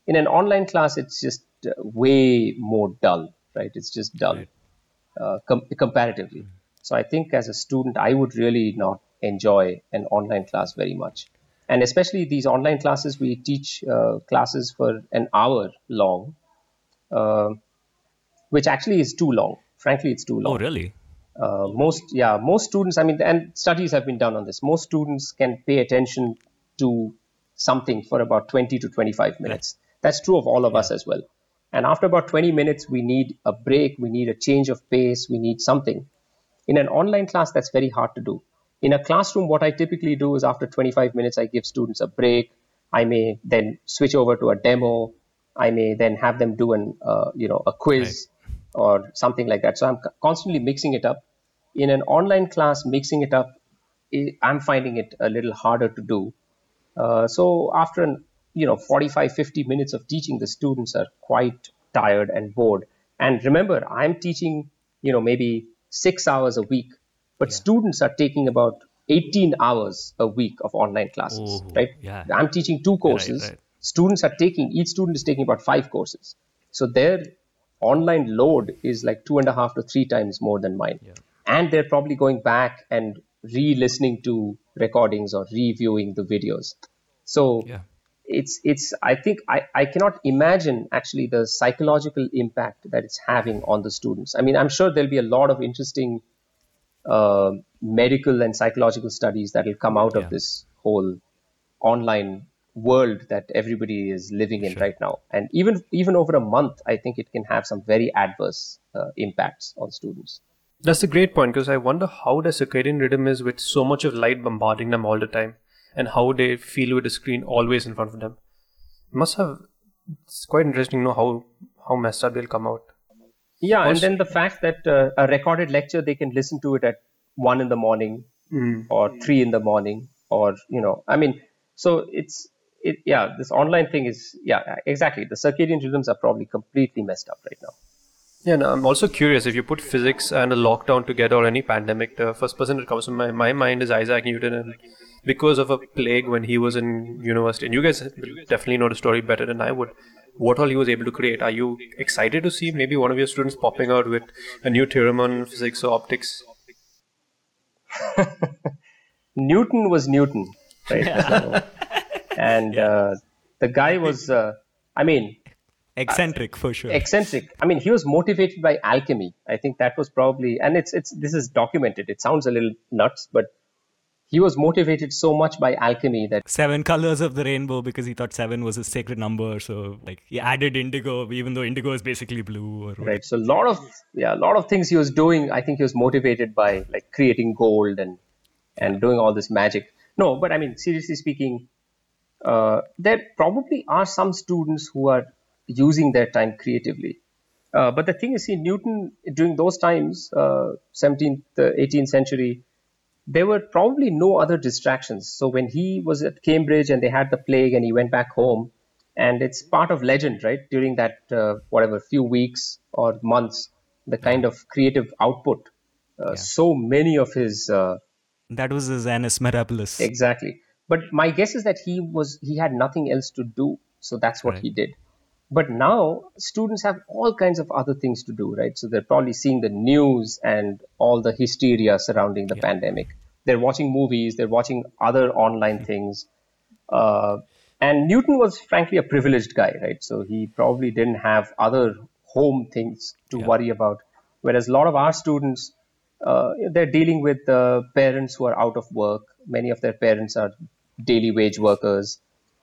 In an online class, it's just uh, way more dull, right? It's just dull right. uh, com- comparatively. Mm-hmm. So I think as a student, I would really not enjoy an online class very much. And especially these online classes, we teach uh, classes for an hour long uh, which actually is too long. Frankly, it's too long. Oh, really? Uh, most, yeah, most students. I mean, and studies have been done on this. Most students can pay attention to something for about 20 to 25 minutes. Yeah. That's true of all of yeah. us as well. And after about 20 minutes, we need a break. We need a change of pace. We need something. In an online class, that's very hard to do. In a classroom, what I typically do is after 25 minutes, I give students a break. I may then switch over to a demo. I may then have them do an, uh, you know, a quiz right. or something like that. So I'm constantly mixing it up. In an online class, mixing it up, I'm finding it a little harder to do. Uh, so after an, you know, 45, 50 minutes of teaching, the students are quite tired and bored. And remember, I'm teaching, you know, maybe six hours a week, but yeah. students are taking about 18 hours a week of online classes, Ooh, right? Yeah. I'm teaching two courses. Right, right. Students are taking, each student is taking about five courses. So their online load is like two and a half to three times more than mine. Yeah. And they're probably going back and re listening to recordings or reviewing the videos. So yeah it's it's I think I, I cannot imagine actually the psychological impact that it's having on the students. I mean, I'm sure there'll be a lot of interesting uh, medical and psychological studies that will come out yeah. of this whole online world that everybody is living in sure. right now. And even even over a month, I think it can have some very adverse uh, impacts on students. That's a great point because I wonder how the circadian rhythm is with so much of light bombarding them all the time and how they feel with the screen always in front of them. Must have it's quite interesting to know how how messed up they'll come out. Yeah, and then the fact that uh, a recorded lecture they can listen to it at one in the morning mm. or three in the morning, or you know, I mean, so it's it yeah, this online thing is yeah, exactly. The circadian rhythms are probably completely messed up right now. Yeah, and I'm also curious if you put physics and a lockdown together or any pandemic, the first person that comes to my, my mind is Isaac Newton and because of a plague when he was in university. And you guys definitely know the story better than I would. What all he was able to create. Are you excited to see maybe one of your students popping out with a new theorem on physics or optics? Newton was Newton, right? and yeah. uh, the guy was, uh, I mean, eccentric for sure eccentric i mean he was motivated by alchemy i think that was probably and it's it's this is documented it sounds a little nuts but he was motivated so much by alchemy that seven colors of the rainbow because he thought seven was a sacred number. So like he added indigo even though indigo is basically blue right. So a lot of yeah a lot of things he was doing i think he was motivated by like creating gold and and doing all this magic. No but i mean seriously speaking uh, there probably are some students who are using their time creatively. Uh, but the thing is see newton during those times uh, 17th 18th century there were probably no other distractions. So when he was at Cambridge and they had the plague and he went back home, and it's part of legend, right? During that uh, whatever few weeks or months, the kind of creative output. Uh, yeah. So many of his. Uh, that was his annus mirabilis. Exactly, but my guess is that he was he had nothing else to do, so that's what right. he did. But now students have all kinds of other things to do, right? So they're probably seeing the news and all the hysteria surrounding the yeah. pandemic. They're watching movies, they're watching other online things. Uh, and Newton was frankly a privileged guy, right? So he probably didn't have other home things to yeah. worry about. Whereas a lot of our students, uh, they're dealing with uh, parents who are out of work. Many of their parents are daily wage workers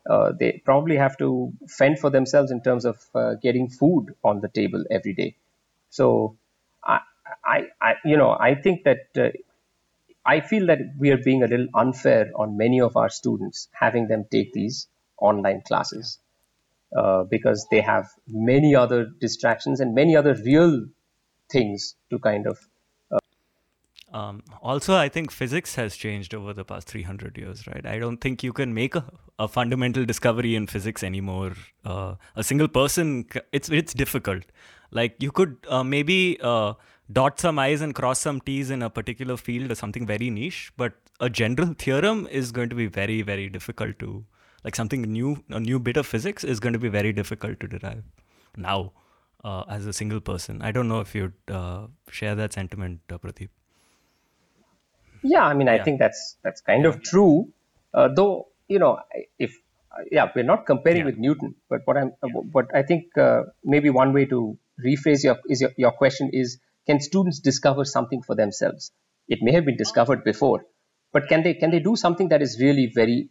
uh, they probably have to fend for themselves in terms of uh, getting food on the table every day. So, I, I, I you know, I think that uh, I feel that we are being a little unfair on many of our students, having them take these online classes uh, because they have many other distractions and many other real things to kind of um, also, I think physics has changed over the past 300 years, right? I don't think you can make a, a fundamental discovery in physics anymore. Uh, a single person, it's it's difficult. Like you could uh, maybe uh, dot some i's and cross some t's in a particular field or something very niche, but a general theorem is going to be very very difficult to like something new. A new bit of physics is going to be very difficult to derive now uh, as a single person. I don't know if you'd uh, share that sentiment, uh, Pradeep. Yeah, I mean, I yeah. think that's that's kind of true. Uh, though, you know, if yeah, we're not comparing yeah. with Newton, but what I'm, but I think uh, maybe one way to rephrase your is your, your question is: Can students discover something for themselves? It may have been discovered before, but can they can they do something that is really very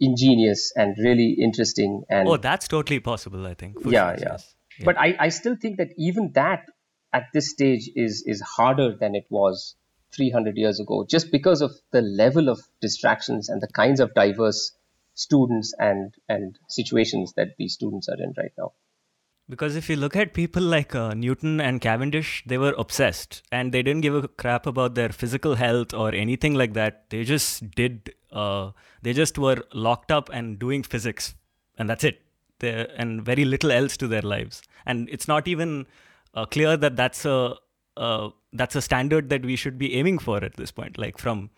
ingenious and really interesting? And oh, that's totally possible. I think. Yeah, sure, yeah. Yes. yeah. But I, I still think that even that at this stage is is harder than it was 300 years ago just because of the level of distractions and the kinds of diverse students and and situations that these students are in right now because if you look at people like uh, Newton and Cavendish, they were obsessed and they didn't give a crap about their physical health or anything like that. They just did, uh, they just were locked up and doing physics, and that's it. They're, and very little else to their lives. And it's not even uh, clear that that's a uh, that's a standard that we should be aiming for at this point. Like from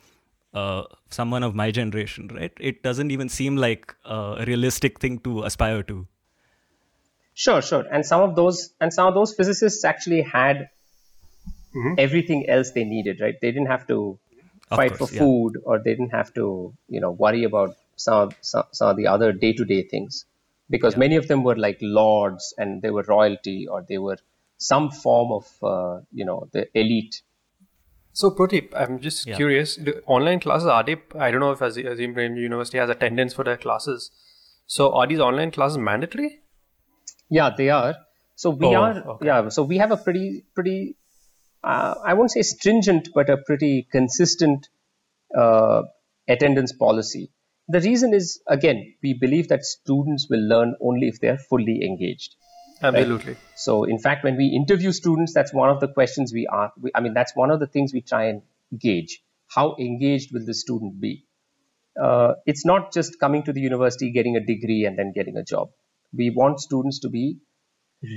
uh, someone of my generation, right? It doesn't even seem like a realistic thing to aspire to. Sure, sure. And some of those and some of those physicists actually had mm-hmm. everything else they needed, right? They didn't have to of fight course, for food yeah. or they didn't have to, you know, worry about some of, some, some of the other day-to-day things because yeah. many of them were like lords and they were royalty or they were some form of, uh, you know, the elite. So, Pradeep, I'm just yeah. curious. The online classes are they? I don't know if Azim Premji University has attendance for their classes. So, are these online classes mandatory? Yeah, they are. So we oh, are. Okay. Yeah. So we have a pretty pretty. Uh, I won't say stringent, but a pretty consistent uh, attendance policy. The reason is again we believe that students will learn only if they are fully engaged. Absolutely. Right? So in fact, when we interview students, that's one of the questions we ask. I mean, that's one of the things we try and gauge. How engaged will the student be? Uh, it's not just coming to the university, getting a degree, and then getting a job we want students to be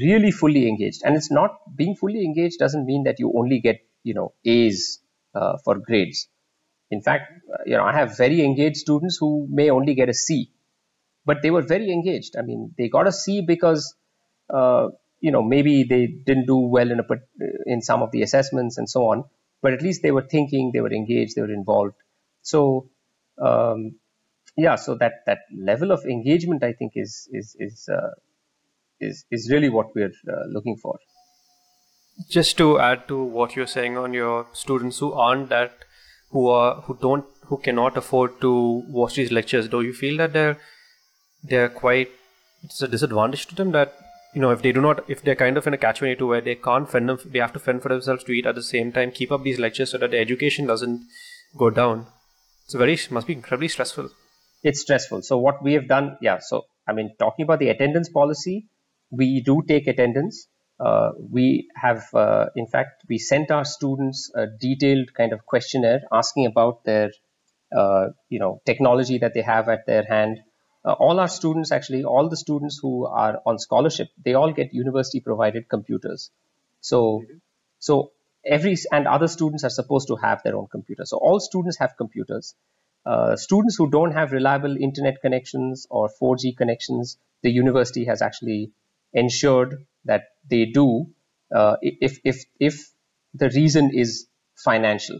really fully engaged and it's not being fully engaged doesn't mean that you only get you know a's uh, for grades in fact uh, you know i have very engaged students who may only get a c but they were very engaged i mean they got a c because you know maybe they didn't do well in a in some of the assessments and so on but at least they were thinking they were engaged they were involved so um, yeah, so that that level of engagement, I think, is is is uh, is is really what we're uh, looking for. Just to add to what you're saying on your students who aren't that, who are who don't who cannot afford to watch these lectures, do you feel that they're they're quite it's a disadvantage to them that you know if they do not if they're kind of in a catch 22 where they can't fend them they have to fend for themselves to eat at the same time keep up these lectures so that the education doesn't go down it's very must be incredibly stressful it's stressful. So what we have done, yeah. So I mean, talking about the attendance policy, we do take attendance. Uh, we have, uh, in fact, we sent our students a detailed kind of questionnaire asking about their, uh, you know, technology that they have at their hand. Uh, all our students, actually, all the students who are on scholarship, they all get university provided computers. So, so every and other students are supposed to have their own computer. So all students have computers. Uh, students who don't have reliable internet connections or 4G connections, the university has actually ensured that they do uh, if, if, if the reason is financial.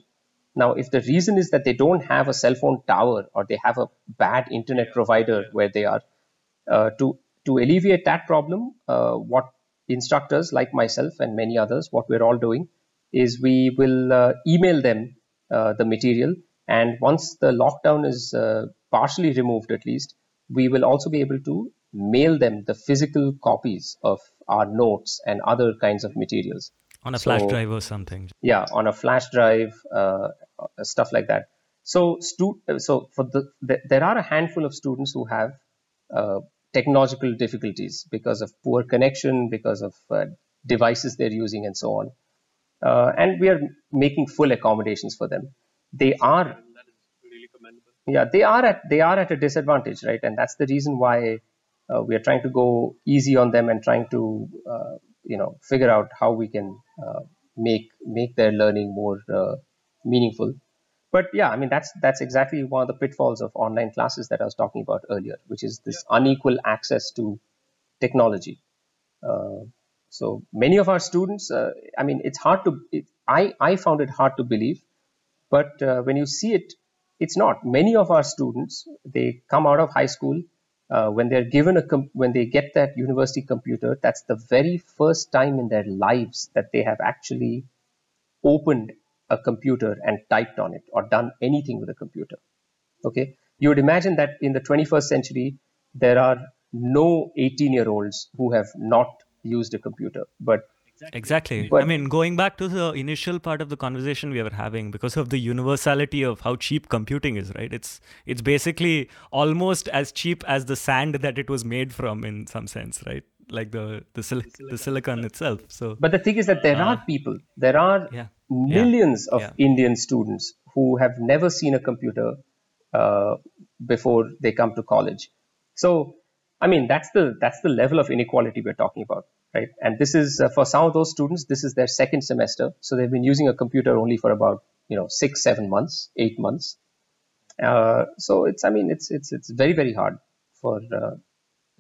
Now, if the reason is that they don't have a cell phone tower or they have a bad internet provider where they are, uh, to, to alleviate that problem, uh, what instructors like myself and many others, what we're all doing is we will uh, email them the material and once the lockdown is uh, partially removed, at least, we will also be able to mail them the physical copies of our notes and other kinds of materials. On a so, flash drive or something. Yeah, on a flash drive, uh, stuff like that. So, stu- so for the, the, there are a handful of students who have uh, technological difficulties because of poor connection, because of uh, devices they're using, and so on. Uh, and we are making full accommodations for them they are yeah they are at they are at a disadvantage right and that's the reason why uh, we are trying to go easy on them and trying to uh, you know figure out how we can uh, make make their learning more uh, meaningful but yeah i mean that's that's exactly one of the pitfalls of online classes that i was talking about earlier which is this yeah. unequal access to technology uh, so many of our students uh, i mean it's hard to it, i i found it hard to believe but uh, when you see it, it's not. Many of our students, they come out of high school. Uh, when they're given a com- when they get that university computer, that's the very first time in their lives that they have actually opened a computer and typed on it or done anything with a computer. Okay, you would imagine that in the 21st century there are no 18 year olds who have not used a computer, but Exactly. But, I mean, going back to the initial part of the conversation we were having, because of the universality of how cheap computing is, right? It's it's basically almost as cheap as the sand that it was made from, in some sense, right? Like the the, sil- the silicon itself. So, but the thing is that there uh, are people, there are yeah, millions yeah, of yeah. Indian students who have never seen a computer uh, before they come to college. So, I mean, that's the that's the level of inequality we're talking about right? And this is uh, for some of those students, this is their second semester, so they've been using a computer only for about you know six, seven months, eight months. Uh, so it's, I mean, it's it's it's very very hard for uh,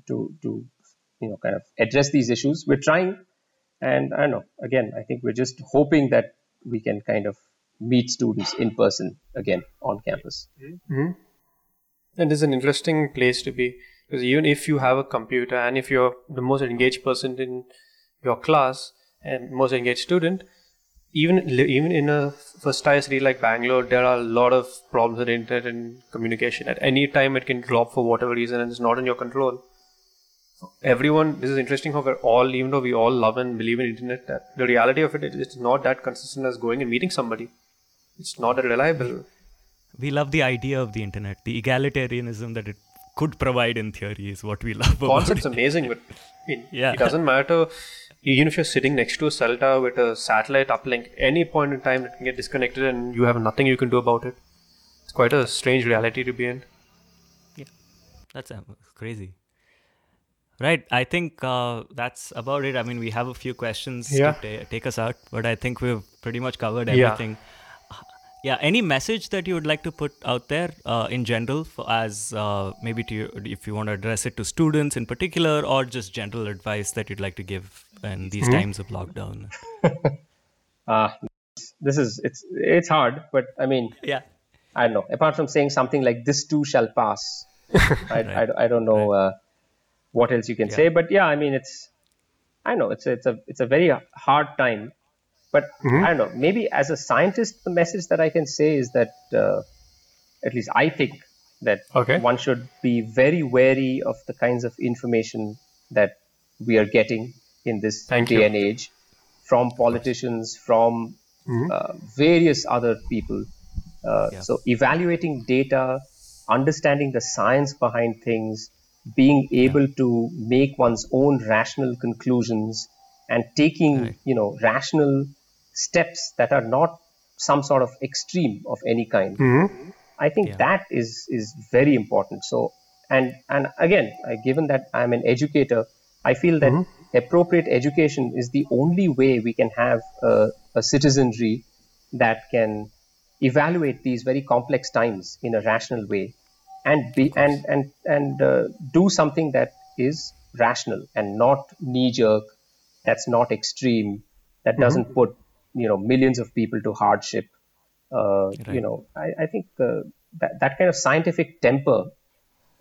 to to you know kind of address these issues. We're trying, and I don't know. Again, I think we're just hoping that we can kind of meet students in person again on campus. Mm-hmm. It's an interesting place to be because even if you have a computer and if you're the most engaged person in your class and most engaged student even even in a first tier city like Bangalore, there are a lot of problems with internet and communication. At any time, it can drop for whatever reason, and it's not in your control. Everyone, this is interesting how we're all, even though we all love and believe in internet, that the reality of it is it's not that consistent as going and meeting somebody. It's not that reliable. We love the idea of the internet, the egalitarianism that it could provide in theory is what we love. Concept's amazing, but it, yeah. it doesn't matter. Even if you're sitting next to a cell tower with a satellite uplink, any point in time it can get disconnected and you have nothing you can do about it. It's quite a strange reality to be in. Yeah, that's uh, crazy. Right, I think uh, that's about it. I mean, we have a few questions yeah. to ta- take us out, but I think we've pretty much covered everything. Yeah yeah any message that you would like to put out there uh, in general for, as uh, maybe to if you want to address it to students in particular or just general advice that you'd like to give in these mm-hmm. times of lockdown uh, this is it's it's hard but i mean yeah i don't know apart from saying something like this too shall pass I, right. I, I, don't know right. What else you can yeah. say but yeah i mean it's i know it's a, it's a it's a very hard time but mm-hmm. I don't know. Maybe as a scientist, the message that I can say is that, uh, at least I think that okay. one should be very wary of the kinds of information that we are getting in this Thank day you. and age from politicians, from mm-hmm. uh, various other people. Uh, yeah. So evaluating data, understanding the science behind things, being able yeah. to make one's own rational conclusions, and taking right. you know rational steps that are not some sort of extreme of any kind. Mm-hmm. I think yeah. that is is very important. So and and again, given that I'm an educator, I feel that mm-hmm. appropriate education is the only way we can have a, a citizenry that can evaluate these very complex times in a rational way and be and and and uh, do something that is rational and not knee jerk that's not extreme that mm-hmm. doesn't put you know millions of people to hardship. Uh, right. You know, I, I think uh, that that kind of scientific temper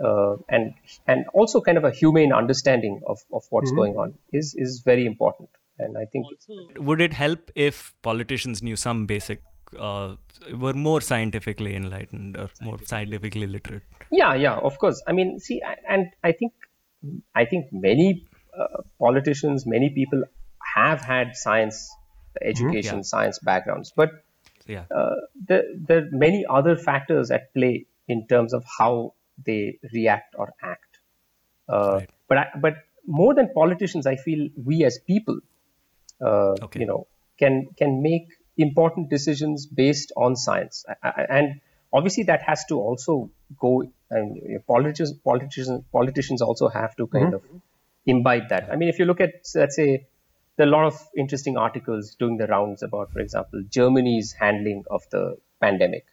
uh, and and also kind of a humane understanding of, of what's mm-hmm. going on is is very important. And I think also, would it help if politicians knew some basic uh, were more scientifically enlightened or more scientifically literate? Yeah, yeah, of course. I mean, see, and I think I think many uh, politicians, many people have had science education, mm-hmm. yeah. science backgrounds. But yeah. Uh, there, there are many other factors at play in terms of how they react or act. Uh, right. But I, but more than politicians, I feel we as people, uh, okay. you know, can can make important decisions based on science, and obviously that has to also go. And politicians, politicians, politicians also have to kind mm-hmm. of imbibe that. I mean, if you look at let's say there are a lot of interesting articles doing the rounds about, for example, Germany's handling of the pandemic.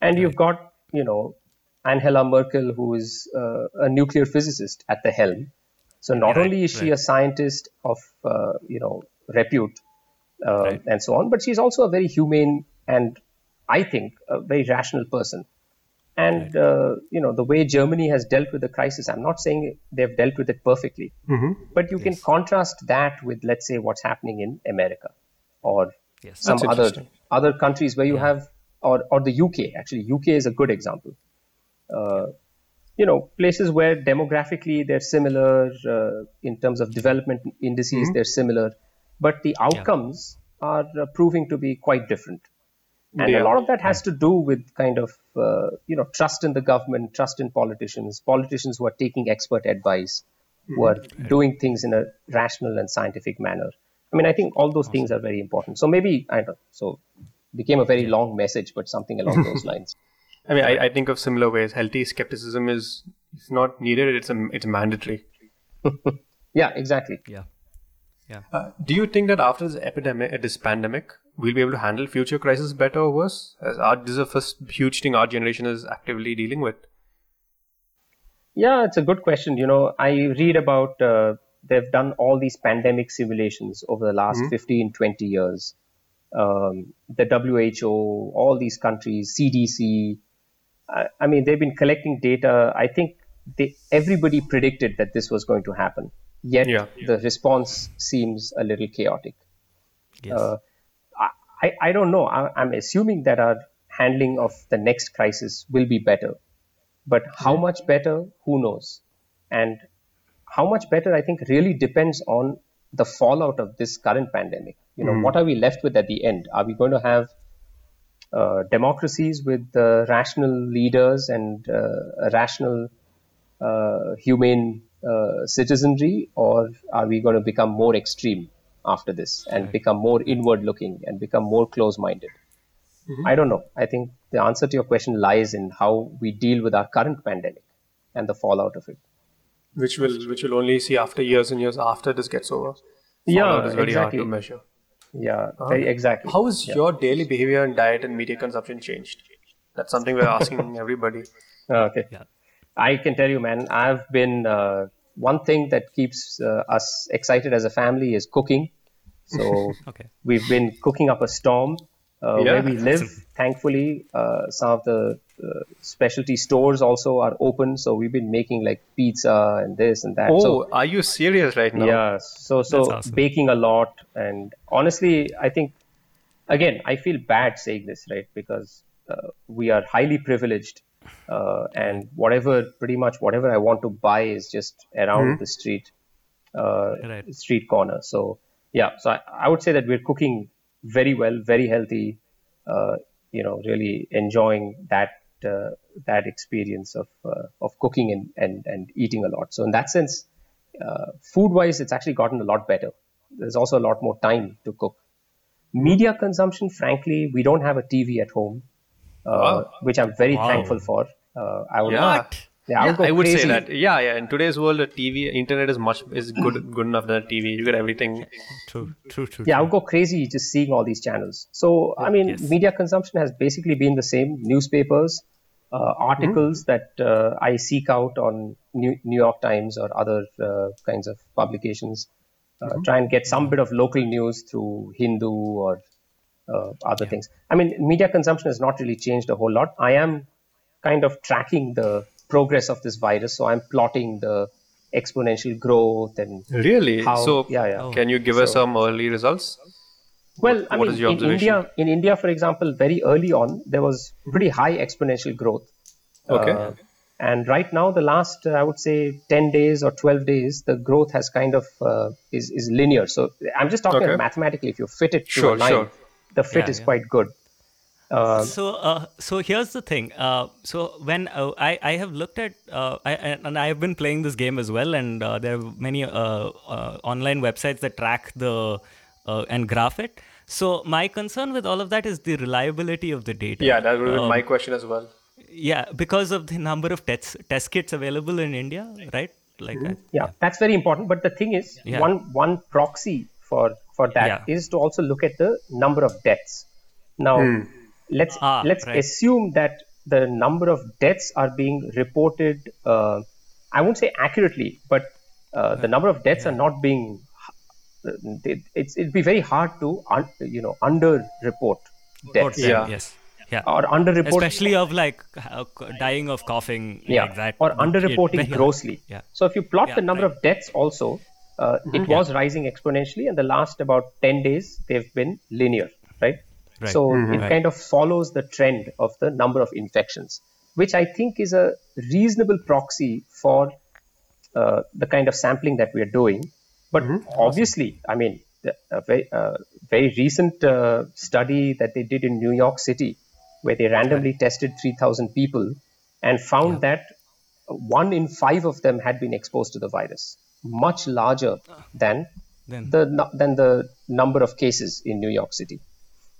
And right. you've got, you know, Angela Merkel, who is uh, a nuclear physicist at the helm. So not right, only is she right. a scientist of, uh, you know, repute uh, and so on, but she's also a very humane and I think a very rational person. And right. uh, you know the way Germany has dealt with the crisis. I'm not saying they've dealt with it perfectly, mm-hmm. but you yes. can contrast that with, let's say, what's happening in America or yes. some other other countries where you yeah. have, or or the UK. Actually, UK is a good example. Uh, you know, places where demographically they're similar uh, in terms of development indices, mm-hmm. they're similar, but the outcomes are uh, proving to be quite different. And Yeah. a lot of that has to do with kind of uh, you know trust in the government, trust in politicians, politicians who are taking expert advice, who are doing things in a rational and scientific manner. I mean, I think all those things are very important. So maybe I don't know. So became a very long message, but something along those lines. I mean, I, I think of similar ways. Healthy skepticism is it's not needed; it's a, it's mandatory. Yeah, exactly. Yeah. Uh, do you think that after this epidemic, uh, this pandemic, we'll be able to handle future crises better or worse? As our, this is the first huge thing our generation is actively dealing with. Yeah, it's a good question. You know, I read about uh, they've done all these pandemic simulations over the last 15, 20 years. Um, the WHO, all these countries, CDC. I, I mean, they've been collecting data. I think they, everybody predicted that this was going to happen. Yet Yeah. the response seems a little chaotic. Yes. Uh, I, I don't know. I, I'm assuming that our handling of the next crisis will be better. But how much better, who knows? And how much better, I think, really depends on the fallout of this current pandemic. You know, what are we left with at the end? Are we going to have uh, democracies with uh, rational leaders and uh, rational, uh, humane uh, citizenry, or are we going to become more extreme after this and become more inward looking and become more close minded? I don't know. I think the answer to your question lies in how we deal with our current pandemic and the fallout of it. which will which will only see after years and years after this gets over. Yeah, is very exactly. hard to measure. Yeah, very exactly. How has your daily behavior and diet and media consumption changed? That's something we're asking everybody. Okay. Yeah. I can tell you, man, I've been uh, one thing that keeps uh, us excited as a family is cooking. So Okay. we've been cooking up a storm uh, Yeah. where we live. Thankfully, uh, some of the uh, specialty stores also are open. So we've been making like pizza and this and that. Oh, so, are you serious right now? yeah. So so awesome. baking a lot, and honestly, I think again I feel bad saying this, right? Because uh, we are highly privileged, uh, and whatever pretty much whatever I want to buy is just around the street, uh, Right. street corner. So yeah, so I, I would say that we're cooking very well, very healthy. Uh, you know, really enjoying that uh, that experience of uh, of cooking and, and and eating a lot. So in that sense, uh, food wise, it's actually gotten a lot better. There's also a lot more time to cook. Media consumption, frankly, we don't have a TV at home, Wow. which I'm very Wow. thankful for. Uh, I would, Yeah. What? yeah, I would, go I would say that. Yeah, yeah. In today's world, a TV, internet is much is good good enough than a TV. You get everything. True. True. True. Yeah, I would go crazy just seeing all these channels. So, I mean, Yes. media consumption has basically been the same newspapers, uh, articles that uh, I seek out on New, New York Times or other uh, kinds of publications. Uh, Try and get some bit of local news through Hindu or uh, other things. I mean, media consumption has not really changed a whole lot. I am kind of tracking the progress of this virus, so I'm plotting the exponential growth and Really? how. so, yeah, yeah. can you give us some early results? Well, I What mean, is your in? India, in India, for example, very early on, there was pretty high exponential growth. Okay. Uh, and right now, the last, uh, I would say, 10 days or 12 days, the growth has kind of uh, is, is linear. So I'm just talking Okay. mathematically. If you fit it to Sure, a line, sure. The fit Yeah, is yeah. quite good. Uh, so uh, so here's the thing uh, so when uh, I, I have looked at uh, I, and and I have been playing this game as well and uh, there are many uh, uh, online websites that track the uh, and graph it so my concern with all of that is the reliability of the data Yeah, that would be Um, my question as well. yeah because of the number of test test kits available in India right like that yeah, that's very important. But the thing is, Yeah. one one proxy for for that is Yeah. to also look at the number of deaths. Now, let's Ah, let's right. assume that the number of deaths are being reported. Uh, I won't say accurately, but uh, the number of deaths are not being. It, it's it'd be very hard to un, you know under report deaths Report Yeah. yes yeah or under report especially of like uh, dying of coughing yeah, like that or would be underreporting very grossly. yeah So if you plot Yeah, the number right. of deaths also, uh, it was rising exponentially, and the last about 10 days they've been linear, right? Right. So it Right. kind of follows the trend of the number of infections, which I think is a reasonable proxy for uh, the kind of sampling that we are doing. But obviously, I mean, a very, uh, very recent uh, study that they did in New York City, where they randomly tested 3,000 people and found that one in five of them had been exposed to the virus, much larger than Then- the than the number of cases in New York City,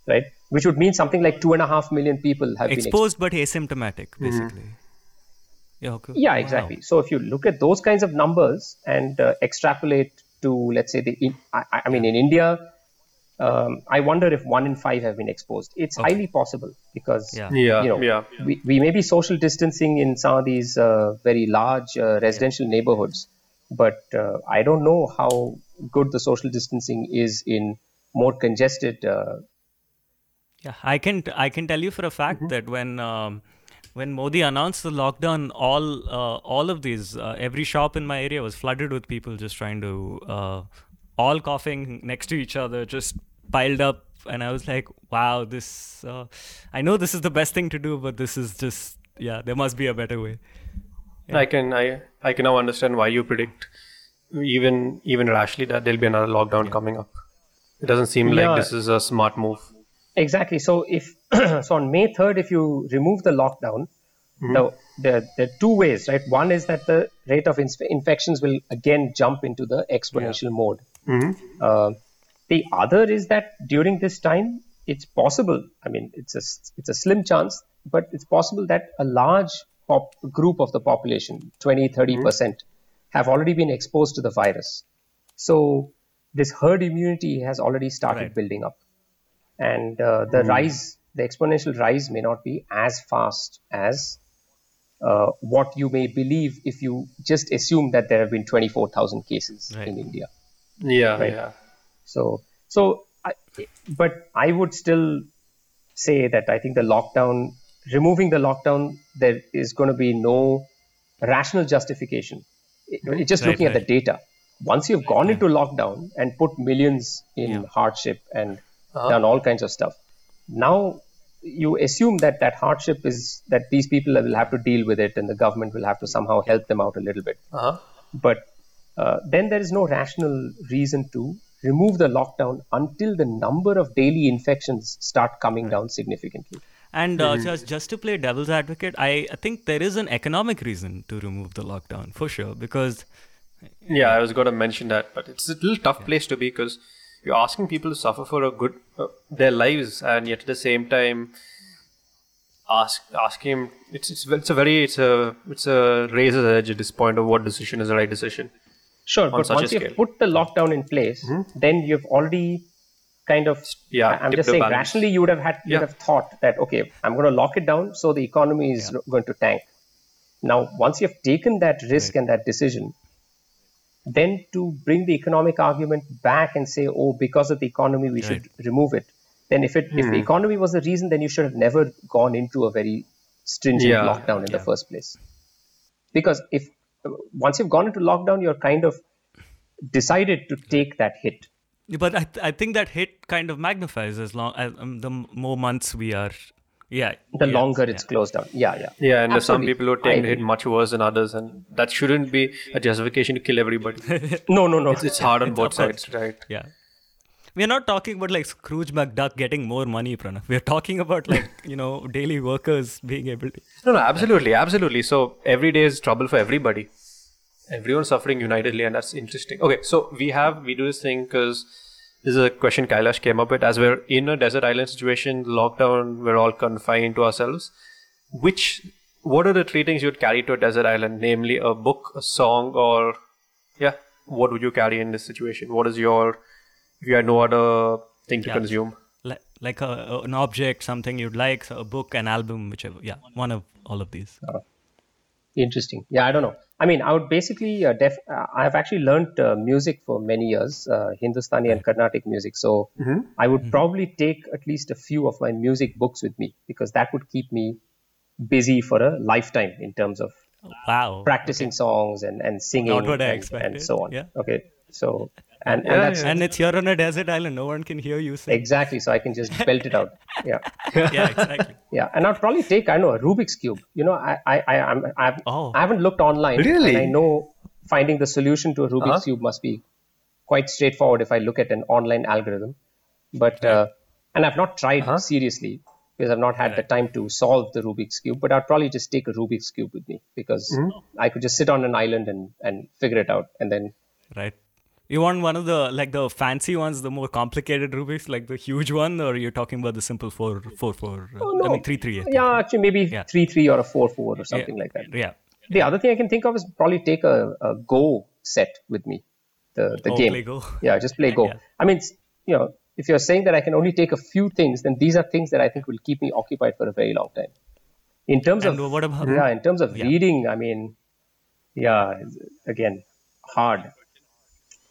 right? Which would mean something like two and a half million people have been exposed. Exposed but asymptomatic, basically. Yeah, okay. Yeah, Wow. exactly. So if you look at those kinds of numbers and uh, extrapolate to, let's say, the in, I, I mean, in India, um, I wonder if one in five have been exposed. It's highly possible because Yeah. Yeah, you know, yeah. we, we may be social distancing in some of these uh, very large uh, residential neighborhoods, but uh, I don't know how good the social distancing is in more congested. Uh, Yeah, I can I can tell you for a fact Mm-hmm. that when um, when Modi announced the lockdown, all uh, all of these uh, every shop in my area was flooded with people just trying to uh, all coughing next to each other, just piled up, and I was like, wow, this uh, I know this is the best thing to do, but this is just yeah, there must be a better way. I can I I can now understand why you predict even even rashly that there'll be another lockdown coming up. It doesn't seem Yeah. like this is a smart move. Exactly. So if so on May 3rd, if you remove the lockdown, the, there, there are two ways, right? One is that the rate of inf- infections will again jump into the exponential mode. Uh, the other is that during this time, it's possible. I mean, it's a it's a slim chance, but it's possible that a large pop group of the population, 20, 30 percent, have already been exposed to the virus. So this herd immunity has already started Right. building up and uh, the rise, the exponential rise, may not be as fast as uh, what you may believe if you just assume that there have been 24,000 cases Right. in India. Yeah, Right. yeah. So, so, I, but I would still say that I think the lockdown, removing the lockdown, there is going to be no rational justification. It, it's just Right, looking at the data. Once you've gone into lockdown and put millions in hardship and done all kinds of stuff, now you assume that that hardship is that these people will have to deal with it and the government will have to somehow help them out a little bit Uh-huh. but uh, then there is no rational reason to remove the lockdown until the number of daily infections start coming down significantly. And uh, just just to play devil's advocate, I, I think there is an economic reason to remove the lockdown for sure because Yeah, I was going to mention that, but it's a little tough place to be because you're asking people to suffer for a good uh, their lives, and yet at the same time, ask asking him it's it's it's a very it's a it's a razor's edge at this point of what decision is the right decision. Sure, but such once you've put the lockdown in place, then you've already kind of Yeah, I'm just saying balance. rationally you would have had you Yeah. would have thought that okay, I'm going to lock it down so the economy is going to tank. Now, once you've taken that risk and that decision, then to bring the economic argument back and say, oh, because of the economy, we should remove it. Then, if it if Hmm. the economy was the reason, then you should have never gone into a very stringent Yeah, lockdown in the first place. Because if once you've gone into lockdown, you're kind of decided to take that hit. But I, th- I think that hit kind of magnifies as long as um, the more months we are. Yeah. The yes, longer yeah. it's closed down. Yeah, yeah. Yeah, and there's some people who I take the hit much worse than others, and that shouldn't be a justification to kill everybody. No, no, no. it's hard on both Of course. sides, right? Yeah. We're not talking about like Scrooge McDuck getting more money, Pranav. We're talking about like, you know, daily workers being able to. No, no, absolutely, absolutely. So every day is trouble for everybody. Everyone's suffering unitedly, and that's interesting. Okay, so we have we do this thing because this is a question Kailash came up with. As we're in a desert island situation, lockdown, we're all confined to ourselves. Which, what are the three things you'd carry to a desert island? Namely, a book, a song, or yeah, what would you carry in this situation? What is your if you had no other thing to Yeah. consume? Like, like a, an object, something you'd like, so a book, an album, whichever. Yeah, one of all of these. Uh, Interesting. Yeah, I don't know. I mean, I would basically, uh, def- uh, I've actually learned uh, music for many years, uh, Hindustani and Carnatic music. So I would probably take at least a few of my music books with me because that would keep me busy for a lifetime in terms of Wow. practicing songs and, and singing Not what I and, expected. and so on. Yeah. Okay. So, and, and Yeah, that's And it's you're on a desert island. No one can hear you sing. exactly so I can just belt it out. Yeah. yeah, exactly. Yeah, and I'd probably take I don't know a Rubik's cube. You know, I I I I'm, I've, Oh. I haven't looked online. Really? And I know finding the solution to a Rubik's Uh-huh. cube must be quite straightforward if I look at an online algorithm. But uh, and I've not tried Uh-huh. seriously because I've not had the time to solve the Rubik's cube. But I'd probably just take a Rubik's cube with me because Mm-hmm. I could just sit on an island and and figure it out, and then Right. You want one of the like the fancy ones, the more complicated Rubik's, like the huge one, or you're talking about the simple four four four? Uh, Oh, no. I mean three three. Yeah, actually maybe Yeah. three three or a four four or something yeah. like that. Yeah. The other thing I can think of is probably take a, a Go set with me, the the Oh, game. play Go. Yeah, just play Go. Yeah. I mean, you know, if you're saying that I can only take a few things, then these are things that I think will keep me occupied for a very long time. In terms And of what about yeah, in terms of Yeah. reading, I mean, yeah, again, hard.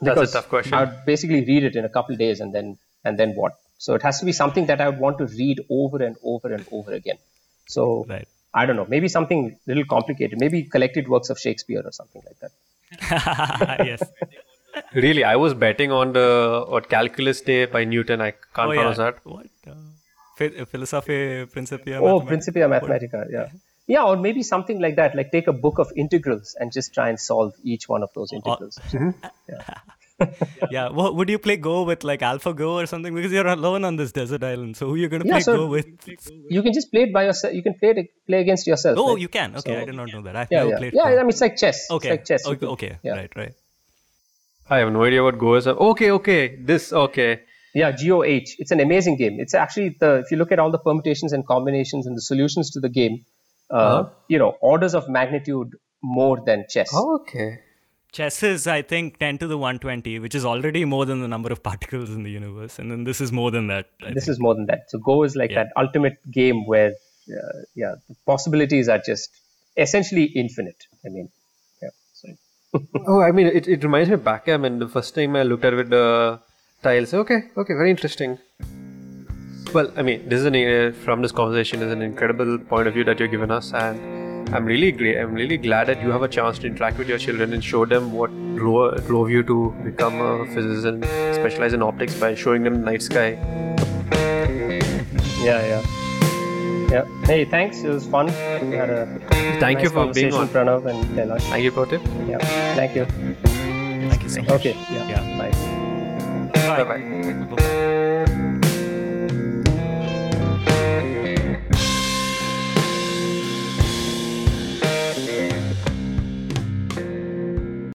That's Because a tough question. I would basically read it in a couple of days and then and then what? So it has to be something that I would want to read over and over and over again. So right? I don't know, maybe something a little complicated, maybe collected works of Shakespeare or something like that. yes. Really, I was betting on the what Calculus Day by Newton. I can't Oh pronounce yeah. that. What? Uh, Philosophy Principia. Oh, Mathematica? Principia Mathematica, yeah. Yeah, or maybe something like that, like take a book of integrals and just try and solve each one of those integrals. Yeah. Well, would you play Go with like AlphaGo or something? Because you're alone on this desert island. So who are you going to Yeah, play so- Go with? You can just play it by yourself. You can play it play against yourself. Oh, right? you can. Okay, I did not know that. I've yeah, never yeah. played yeah. Go. I mean, it's like chess. okay. It's like chess. Okay. okay. Yeah. Right. Right. I have no idea what Go is. Okay, okay. This okay. Yeah, GOH. It's an amazing game. It's actually the if you look at all the permutations and combinations and the solutions to the game, Uh-huh. you know, orders of magnitude more than chess. Okay. Chess is, I think, 10 to the 120, which is already more than the number of particles in the universe. And then this is more than that. I this think. is more than that. So Go is like Yeah. that ultimate game where, uh, yeah, the possibilities are just essentially infinite. I mean, yeah. So Oh, I mean, it, it reminds me of backgammon. The first time I looked at it with the tiles. Okay, okay, very interesting. Well, I mean, this is an uh, from this conversation is an incredible point of view that you've given us, and I'm really great. I'm really glad that you have a chance to interact with your children and show them what drove, drove you to become a physician, specialize in optics by showing them the night sky. yeah, yeah. Yeah. Hey, thanks. It was fun. We had a Thank nice you for being conversation, on. Pranav and Kailash. Thank you, for Pratip. Yeah. Thank you. Thank you so much. Okay. Yeah. Yeah. Bye. Bye bye. Bye.